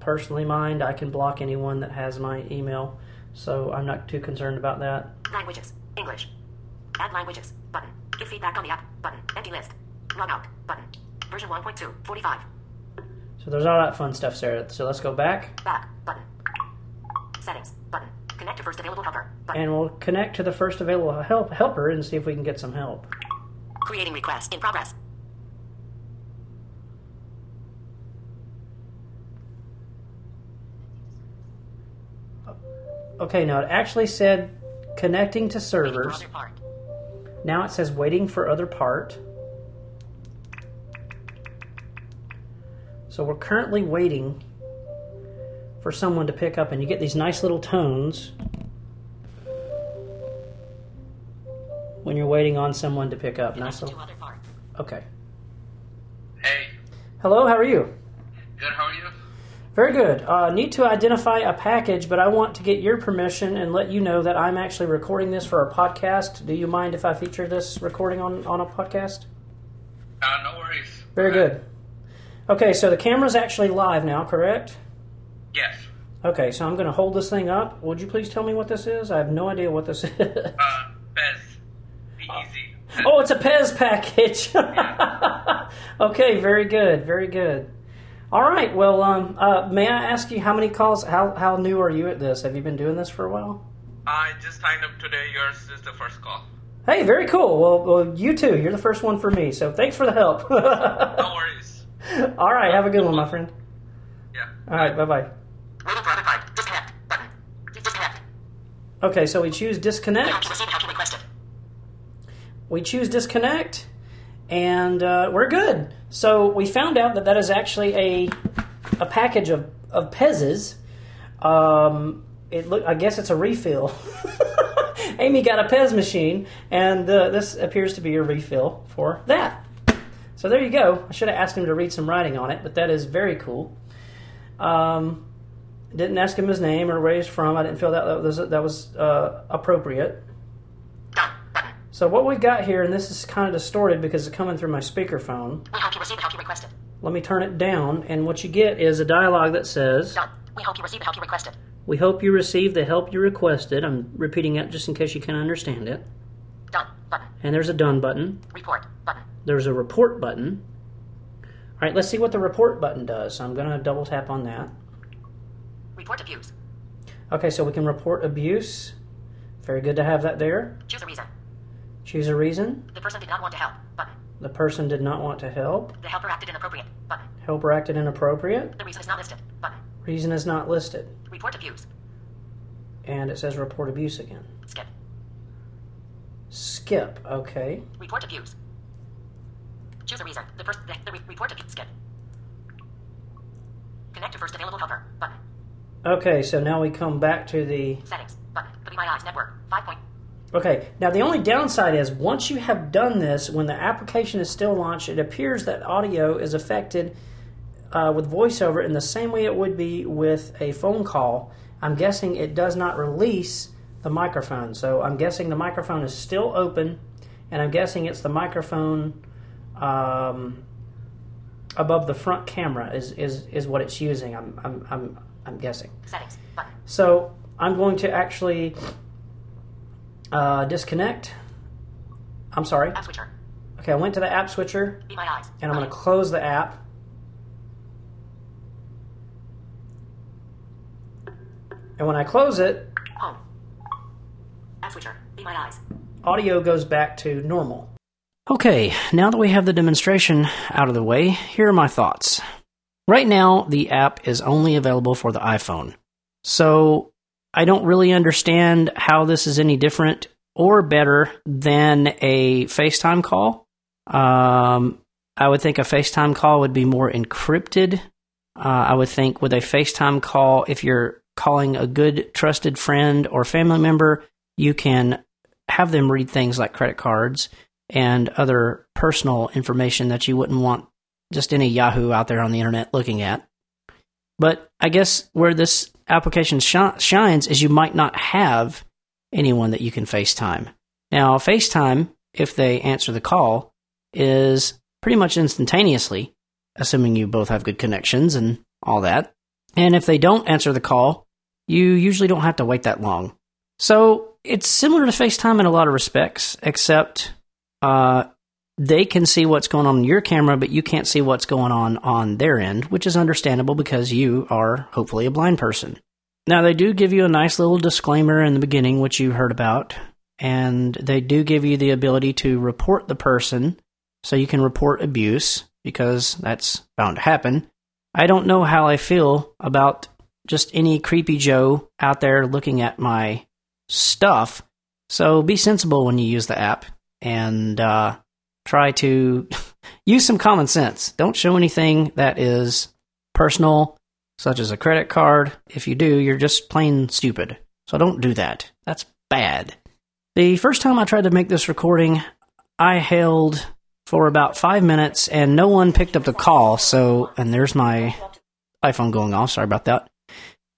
personally mind. I can block anyone that has my email, so I'm not too concerned about that.
Languages. English. Add languages. Button. Give feedback on the app. Button. Empty list. Log out. Button. Version 1.2. 45.
So there's all that fun stuff Sarah. So let's go back,
Back. Button. Settings. Button. Connect to first available helper. Button.
and we'll connect to the first available help helper and see if we can get some help.
Creating request in progress.
Okay, now it actually said connecting to servers. Now it says waiting for other part. So we're currently waiting for someone to pick up, and you get these nice little tones when you're waiting on someone to pick up. Nice little.
Other.
Okay.
Hey,
Hello, how are you?
good. How are you?
Very good. Uh, need to identify a package, but I want to get your permission and let you know that I'm actually recording this for a podcast. Do you mind if I feature this recording on, on a podcast?
Uh, no worries.
Very good. Okay, so the camera's actually live now, correct?
Yes.
Okay, so I'm going to hold this thing up. Would you please tell me what this is? I have no idea what this is.
Uh. Be easy.
oh, it's a Pez package. okay, very good, very good. All right, well, um, uh, may I ask you how many calls? How how new are you at this? Have you been doing this for a while?
I just signed up today. Yours is the first call.
Hey, very cool. Well, well, you too. You're the first one for me, so thanks for the help.
No worries.
All right, have a good one, my friend.
Yeah.
All right, bye bye.
Waiting for other card. Disconnect. Button. Disconnect.
Okay, so we choose disconnect.
Receive how to request it.
We choose disconnect, and uh, we're good. So we found out that that is actually a a package of of Pez's. Um, it look. I guess it's a refill. Amy got a Pez machine, and uh, this appears to be a refill for that. So there you go. I should have asked him to read some writing on it, but that is very cool. Um, didn't ask him his name or where he's from. I didn't feel that that was that was uh, appropriate. So what we've got here, and this is kind of distorted because it's coming through my speakerphone.
We hope you receive the help you requested.
Let me turn it down, and what you get is a dialogue that says,
Done. We hope you receive the help you requested.
"We hope you receive the help you requested." I'm repeating it just in case you can't understand it.
Done. Button.
And there's a done button.
Report. Button.
There's a report button. All right, let's see what the report button does. So I'm going to double tap on that.
Report abuse.
Okay, so we can report abuse. Very good to have that there.
Choose a reason.
Choose a reason.
The person did not want to help. Button.
The person did not want to help.
The helper acted inappropriate. Button.
Helper acted inappropriate.
The reason is not listed. Button.
Reason is not listed.
Report abuse.
And it says report abuse again.
Skip.
Skip. Okay.
Report abuse. Choose a reason. The first. The, the re- report abuse. Skip. Connect to first available helper. Button.
Okay, so now we come back to the.
Settings. Button. The My Eyes Network. Five point.
Okay, now the only downside is once you have done this, when the application is still launched, it appears that audio is affected uh, with voiceover in the same way it would be with a phone call. I'm guessing it does not release the microphone. So I'm guessing the microphone is still open, and I'm guessing it's the microphone um, above the front camera is, is, is what it's using. I'm, I'm, I'm, I'm guessing.
Settings. Button.
So I'm going to actually uh, disconnect. I'm sorry.
App switcher.
Okay, I went to the app switcher
Be My Eyes.
and I'm going to close the app. And when I close it,
Home. App switcher. Be My Eyes.
audio goes back to normal. Okay, now that we have the demonstration out of the way, here are my thoughts. Right now, the app is only available for the iPhone. So I don't really understand how this is any different or better than a FaceTime call. Um, I would think a FaceTime call would be more encrypted. Uh, I would think with a FaceTime call, if you're calling a good, trusted friend or family member, you can have them read things like credit cards and other personal information that you wouldn't want just any Yahoo out there on the internet looking at. But I guess where this application shi- shines is you might not have anyone that you can FaceTime. Now, FaceTime, if they answer the call, is pretty much instantaneously, assuming you both have good connections and all that. And if they don't answer the call, you usually don't have to wait that long. So it's similar to FaceTime in a lot of respects, except uh, they can see what's going on in your camera, but you can't see what's going on on their end, which is understandable because you are hopefully a blind person. Now, they do give you a nice little disclaimer in the beginning, which you heard about, and they do give you the ability to report the person so you can report abuse because that's bound to happen. I don't know how I feel about just any creepy Joe out there looking at my stuff. So be sensible when you use the app and uh, try to use some common sense. Don't show anything that is personal, such as a credit card. If you do, you're just plain stupid. So don't do that. That's bad. The first time I tried to make this recording, I held for about five minutes and no one picked up the call. So, and there's my iPhone going off. Sorry about that.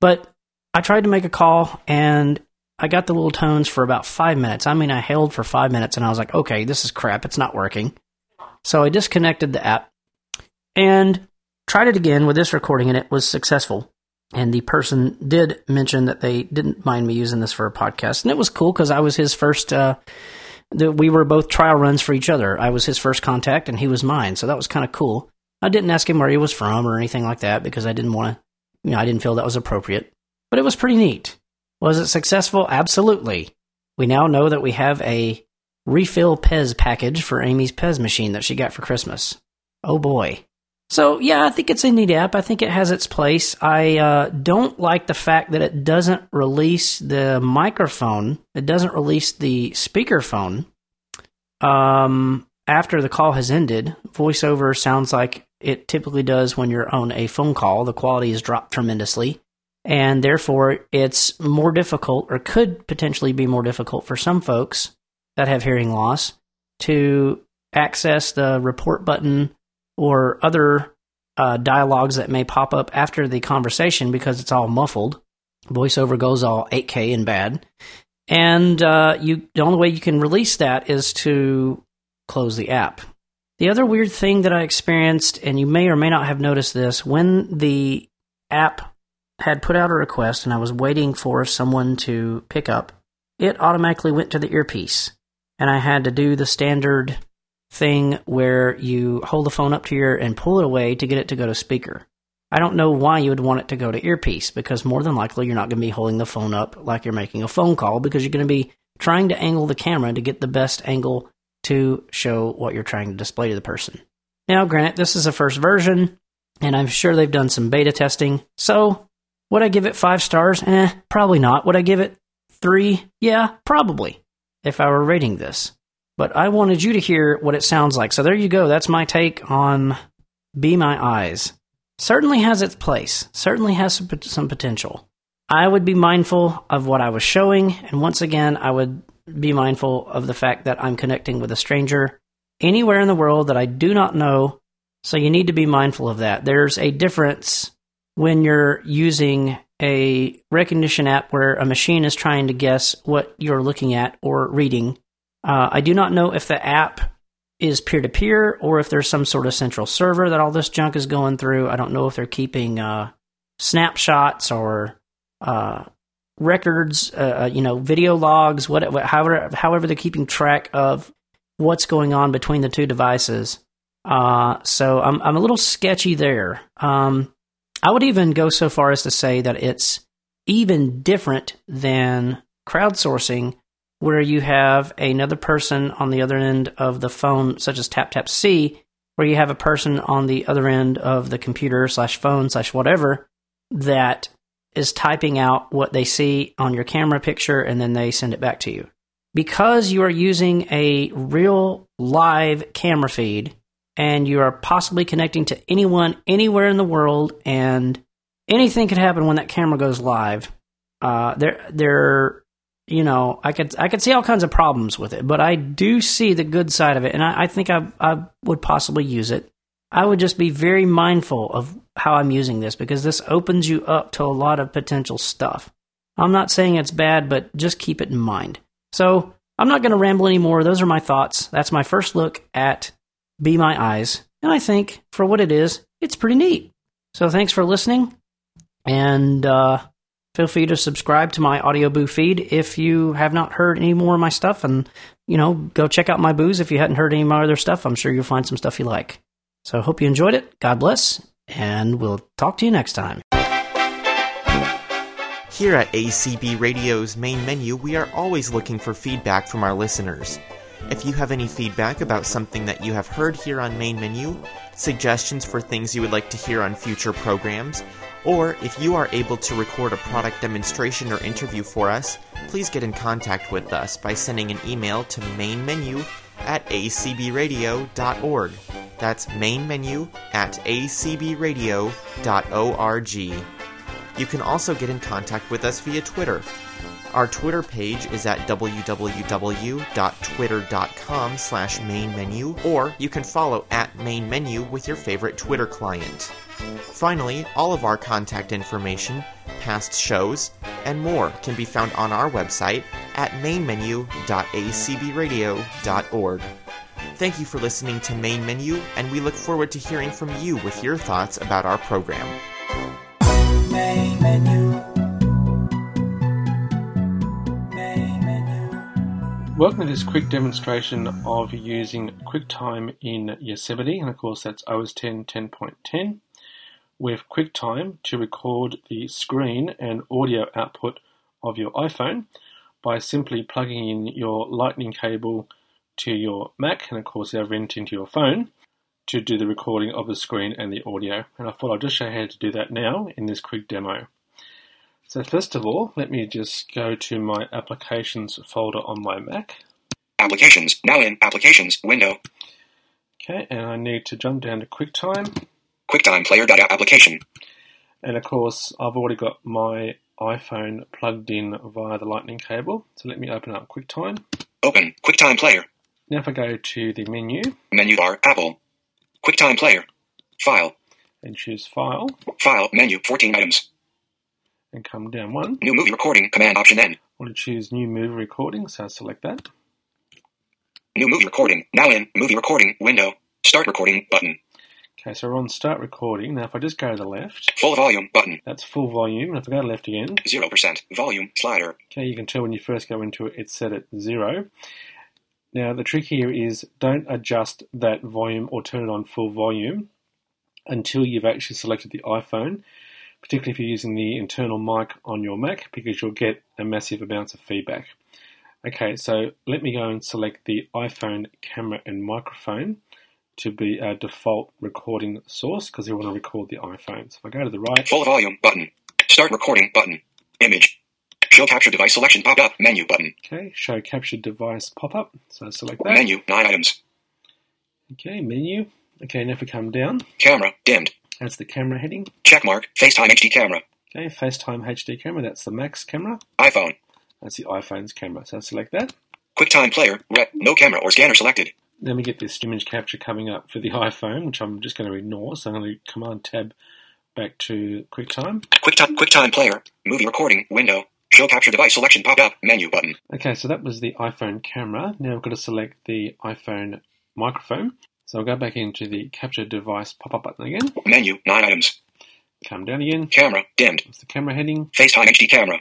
But I tried to make a call and I got the little tones for about five minutes. I mean, I held for five minutes and I was like, okay, this is crap. It's not working. So I disconnected the app and tried it again with this recording and it was successful. And the person did mention that they didn't mind me using this for a podcast. And it was cool because I was his first, uh, the, we were both trial runs for each other. I was his first contact and he was mine. So that was kind of cool. I didn't ask him where he was from or anything like that because I didn't want to, you know, I didn't feel that was appropriate. But it was pretty neat. Was it successful? Absolutely. We now know that we have a refill Pez package for Amy's Pez machine that she got for Christmas. Oh boy. So yeah, I think it's a neat app. I think it has its place. I uh, don't like the fact that it doesn't release the microphone. It doesn't release the speakerphone. Um, after the call has ended, voiceover sounds like it typically does when you're on a phone call. The quality is dropped tremendously, and therefore it's more difficult, or could potentially be more difficult for some folks that have hearing loss to access the report button or other uh, dialogues that may pop up after the conversation because it's all muffled. Voiceover goes all 8K and bad, and uh, you the only way you can release that is to close the app. The other weird thing that I experienced, and you may or may not have noticed this, when the app had put out a request and I was waiting for someone to pick up, it automatically went to the earpiece. And I had to do the standard thing where you hold the phone up to your and pull it away to get it to go to speaker. I don't know why you would want it to go to earpiece because more than likely you're not going to be holding the phone up like you're making a phone call because you're going to be trying to angle the camera to get the best angle to show what you're trying to display to the person. Now, granted, this is a first version, and I'm sure they've done some beta testing. So, would I give it five stars? Eh, probably not. Would I give it three? Yeah, probably, if I were rating this. But I wanted you to hear what it sounds like. So, there you go. That's my take on Be My Eyes. Certainly has its place, certainly has some, some potential. I would be mindful of what I was showing, and once again, I would be mindful of the fact that I'm connecting with a stranger anywhere in the world that I do not know. So you need to be mindful of that. There's a difference when you're using a recognition app where a machine is trying to guess what you're looking at or reading. Uh, I do not know if the app is peer to peer or if there's some sort of central server that all this junk is going through. I don't know if they're keeping uh, snapshots or uh, records, uh, you know, video logs, whatever, however, however they're keeping track of what's going on between the two devices. Uh, so I'm I'm a little sketchy there. Um, I would even go so far as to say that it's even different than crowdsourcing, where you have another person on the other end of the phone, such as TapTapSee, where you have a person on the other end of the computer slash phone slash whatever that is typing out what they see on your camera picture and then they send it back to you. Because you are using a real live camera feed and you are possibly connecting to anyone anywhere in the world and anything could happen when that camera goes live. Uh, there, there, you know, I could, I could see all kinds of problems with it, but I do see the good side of it, and I, I think I, I would possibly use it. I would just be very mindful of how I'm using this because this opens you up to a lot of potential stuff. I'm not saying it's bad, but just keep it in mind. So I'm not going to ramble anymore. Those are my thoughts. That's my first look at Be My Eyes. And I think for what it is, it's pretty neat. So thanks for listening. And uh, feel free to subscribe to my Audio Boo feed if you have not heard any more of my stuff. And, you know, go check out my booze if you hadn't heard any of my other stuff. I'm sure you'll find some stuff you like. So I hope you enjoyed it. God bless and we'll talk to you next time.
Here at ACB Radio's main menu, we are always looking for feedback from our listeners. If you have any feedback about something that you have heard here on Main Menu, suggestions for things you would like to hear on future programs, or if you are able to record a product demonstration or interview for us, please get in contact with us by sending an email to mainmenu at acbradio.org. That's main menu at acbradio.org. You can also get in contact with us via Twitter. Our Twitter page is at www.twitter.com slash main menu, or you can follow at main menu with your favorite Twitter client. Finally, all of our contact information, past shows, and more can be found on our website at mainmenu.acbradio.org. Thank you for listening to Main Menu, and we look forward to hearing from you with your thoughts about our program.
Welcome to this quick demonstration of using QuickTime in Yosemite, and of course that's OS 10 10.10, with QuickTime to record the screen and audio output of your iPhone by simply plugging in your lightning cable to your Mac and of course end into your phone to do the recording of the screen and the audio. And I thought I'd just show you how to do that now in this quick demo. So first of all, let me just go to my applications folder on my Mac.
Applications. Now in Applications window.
Okay, and I need to jump down to QuickTime.
QuickTime Player application.
And of course, I've already got my iPhone plugged in via the lightning cable. So let me open up QuickTime.
Open QuickTime Player.
Now if I go to the menu.
Menu bar Apple. QuickTime Player. File.
And choose File.
File menu 14 items.
And come down one.
New movie recording Command Option N.
I want to choose New Movie Recording, so I select that.
New movie recording. Now in movie recording window. Start recording button.
Okay, so we're on Start Recording. Now if I just go to the left.
Full volume button.
That's full volume. And if I go to left again.
0% volume slider.
Okay, you can tell when you first go into it, it's set at zero. Now the trick here is don't adjust that volume or turn it on full volume until you've actually selected the iPhone, particularly if you're using the internal mic on your Mac, because you'll get a massive amounts of feedback. Okay, so let me go and select the iPhone camera and microphone to be our default recording source because we want to record the iPhone. So if I go to the right,
Full volume button. Start recording button. Image. Show capture device selection pop up menu button.
okay, show capture device pop up. So select that.
Menu 9 items.
Okay, menu. Okay, now if we come down,
Camera dimmed.
That's the camera heading.
Check mark. FaceTime HD camera.
Okay, FaceTime HD camera, that's the Mac's camera.
iPhone.
That's the iPhone's camera. So I select that.
QuickTime Player. Rep. No camera or scanner selected.
Then we get this image capture coming up for the iPhone, which I'm just going to ignore. So I'm going to Command Tab back to QuickTime.
QuickTime QuickTime Player. Movie recording window. Show capture device selection pop up menu button.
Okay, so that was the iPhone camera. Now I've got to select the iPhone microphone. So I'll go back into the capture device pop-up button again.
Menu 9 items.
Come down again.
Camera dimmed.
That's the camera heading.
FaceTime HD camera.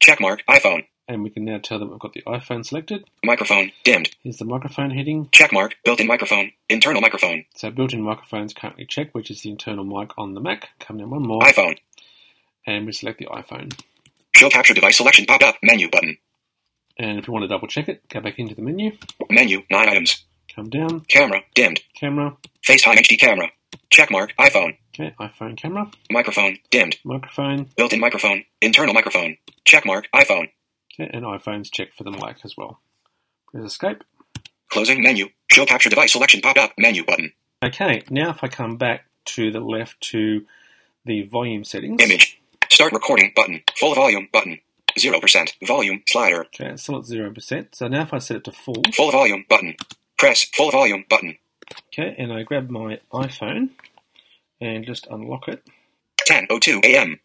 Check mark. iPhone.
And we can now tell that we've got the iPhone selected.
Microphone dimmed.
Here's the microphone heading.
Check mark. Built-in microphone. Internal microphone.
So built-in microphone's currently checked, which is the internal mic on the Mac. Come down one more.
iPhone.
And we select the iPhone.
Show capture device selection pop up menu button.
And if you want to double check it, go back into the menu.
Menu 9 items.
Come down.
Camera dimmed.
Camera.
FaceTime HD camera. Check mark. iPhone.
Okay, iPhone camera.
Microphone dimmed.
Microphone.
Built-in microphone. Internal microphone. Check mark. iPhone.
Okay, and iPhone's check for the mic as well. Press escape.
Closing menu. Show capture device selection pop up menu button.
Okay, now if I come back to the left to the volume settings.
Image. Start recording button. Full volume button. 0% volume slider.
Okay, it's 0%. So now if I set it to full.
Full volume button. Press full volume button.
Okay, and I grab my iPhone and just unlock it.
10:02 a.m.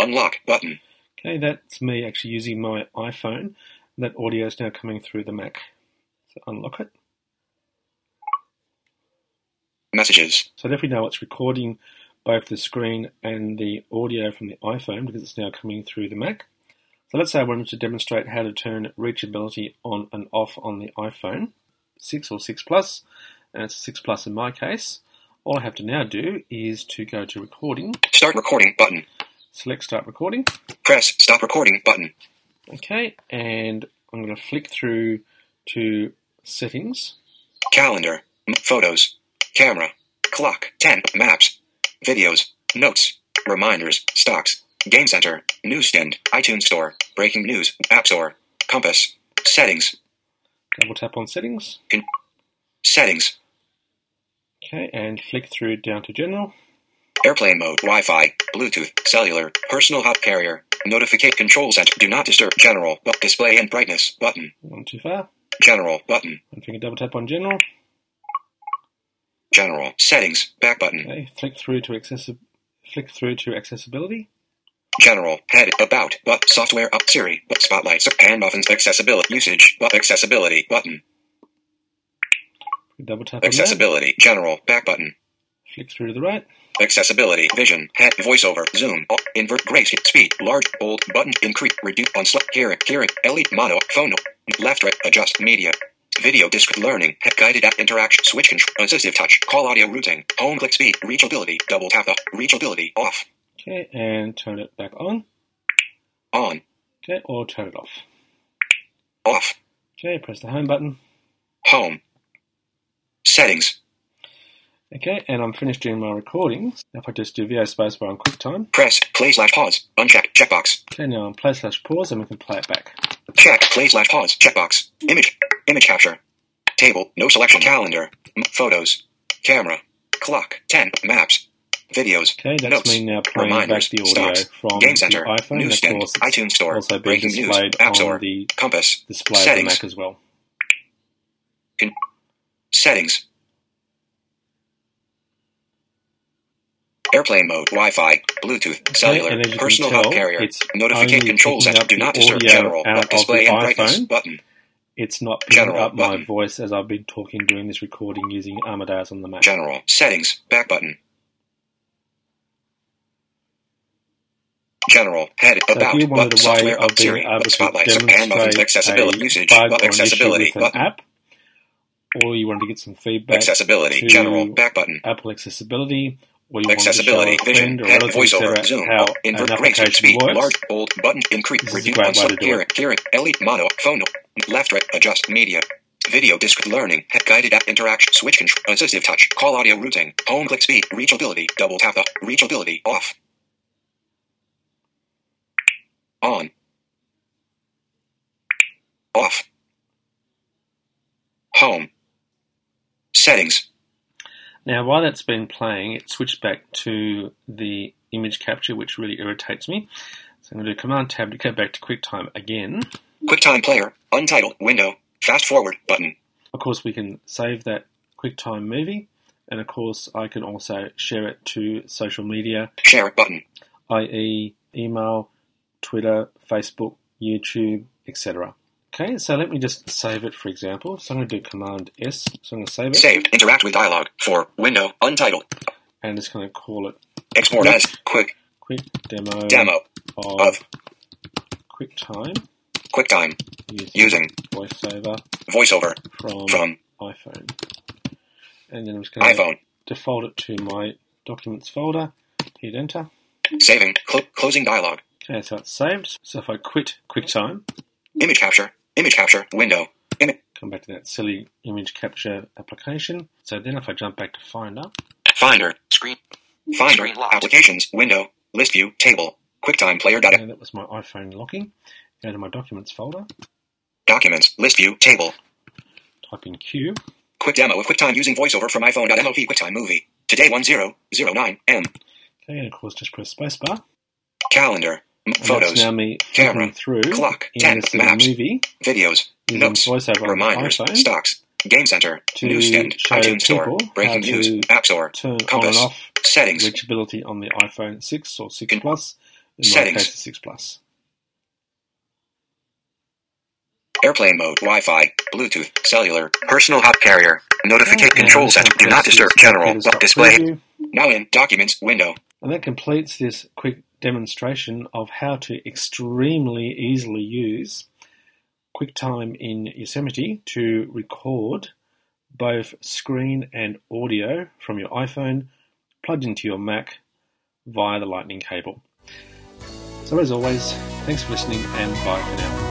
Unlock button.
Okay, that's me actually using my iPhone. That audio is now coming through the Mac. So unlock it.
Messages.
So I definitely know it's recording both the screen and the audio from the iPhone because it's now coming through the Mac. So let's say I wanted to demonstrate how to turn reachability on and off on the iPhone 6 or 6 Plus, and it's 6 Plus in my case. All I have to now do is to go to recording,
Start recording button.
select start recording.
Press stop recording button.
Okay, and I'm going to flick through to settings.
Calendar. Photos. Camera. Clock. 10. Maps. Videos. Notes. Reminders. Stocks. Game Center. Newsstand. iTunes Store. Breaking News. App Store. Compass. Settings.
Double tap on settings.
Con- settings.
Okay, and flick through down to general.
Airplane mode. Wi-Fi. Bluetooth. Cellular. Personal hot carrier. Notificate control center. Do not disturb. General. Bu- display and brightness. Button.
One too far.
General. Button.
One finger double tap on general.
General. Settings. Back button.
Okay, flick through to accessi- flick through to accessibility.
General. Head. About. But software up. Siri. But spotlights. Hand buttons. Accessibility. Usage. But accessibility. Button.
Double tap that.
Accessibility. General. Back button.
Flick through to the right.
Accessibility. Vision. Head. Voiceover. Zoom. Alt, invert. Grace. Speed. Large. Bold. Button. Increase. Reduce. On select. Hearing. Hearing. LED. Mono. Phone. Left. Right. Adjust. Media. Video disc learning, head guided app interaction, switch control, assistive touch, call audio routing, home click speed, reachability, double tap up, reachability off,
Okay, and turn it back on.
on,
Okay, or turn it off.
off,
Okay, press the home button.
home, settings,
Okay, and I'm finished doing my recordings. Now if I just do VO spacebar on QuickTime.
press, play slash pause, uncheck, checkbox,
Okay, now on play slash pause and we can play it back.
check, play slash pause, checkbox, image, image capture, table, no selection, calendar, m- photos, camera, clock, 10, maps, videos,
Okay, that's
notes,
me now playing
reminders,
back the audio
stops,
from
Game
the
Center,
iPhone. and of course,
iTunes Store,
also being
Breaking News, App
on
Store,
the
Compass,
display of the
settings,
Mac as well.
Con- settings. Airplane mode, Wi-Fi, Bluetooth, cellular,
you can
personal
tell,
hub carrier,
notification
notificate
only
control center, do not disturb general,
out
but display and brightness, button,
It's not picking
General
up my voice as I've been talking doing this recording using Amadeus on the Mac.
general, settings, back button. General, head, about,
wanted
but software
of
up Siri, but
to
spotlights, and buttons, accessibility, usage, but
or an issue
accessibility, button,
app, or you wanted to get some feedback
accessibility, general, back button,
Apple accessibility, or you
accessibility,
wanted to show
vision,
or
head, voiceover, zoom,
how
invert,
an
grace, speed,
works.
large, bold, button, increase,
This
reduce, on
way
select,
do
hearing, hearing, LED, mono, phone, left, right, adjust, media, video disc learning, head guided app interaction, switch control, assistive touch, call audio routing, home click speed, reachability, double tap the reachability, off, on, off, home, settings,
Now, while that's been playing, it switched back to the image capture, which really irritates me. So I'm going to do Command Tab to go back to QuickTime again.
QuickTime Player, Untitled, Window, Fast Forward button.
Of course, we can save that QuickTime movie, and of course, I can also share it to social media,
Share button.
i.e., email, Twitter, Facebook, YouTube, etc. Okay, so let me just save it, for example. So I'm going to do Command S. So I'm going to save it.
Saved. Interact with dialog. For window. Untitled.
And it's going to call it
Export as quick
Quick Demo,
demo
of,
of
QuickTime
QuickTime using
VoiceOver
voiceover
from,
from
iPhone. And then I'm just going to
iPhone.
default it to my Documents folder. Hit Enter.
Saving. Cl- closing dialog.
Okay, so it's saved. So if I quit QuickTime,
Image capture. Image capture. Window. Image.
come back to that silly image capture application. So then if I jump back to Finder,
Finder. Screen. Finder. Applications. Window. List view. Table. QuickTime Player data.
and that was my iPhone locking. Go to my Documents folder,
Documents. List view. Table.
type in Q,
Quick demo of QuickTime using voiceover from iPhone.mov QuickTime movie. Today 1009 M.
okay, and of course just press spacebar.
Calendar. Photos.
That's now me
Camera.
through
Clock.
in
10. Maps.
movie
Videos. Notes. Reminders.
iPhone
Stocks. Game Center.
to
Newsstand. iTunes Store. Breaking News. App Store.
turn
Compass.
on and off
Settings.
reachability on the iPhone 6 or 6 Plus. In
Settings.
my case, the 6 Plus.
Airplane mode, Wi-Fi, Bluetooth, cellular, personal hot carrier, notificate
Okay,
control set,
that
do not disturb general, display, now in documents window,
And that completes this quick demonstration of how to extremely easily use QuickTime in Yosemite to record both screen and audio from your iPhone plugged into your Mac via the Lightning cable. So, as always, thanks for listening and bye for now.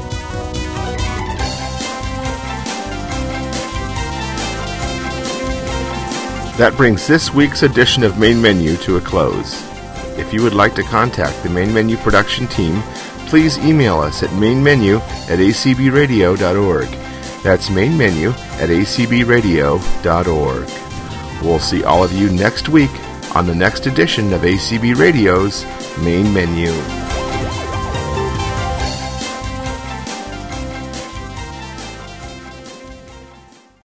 That brings this week's edition of Main Menu to a close. If you would like to contact the Main Menu production team, please email us at mainmenu at acbradio.org. That's mainmenu at acbradio.org. We'll see all of you next week on the next edition of ACB Radio's Main Menu.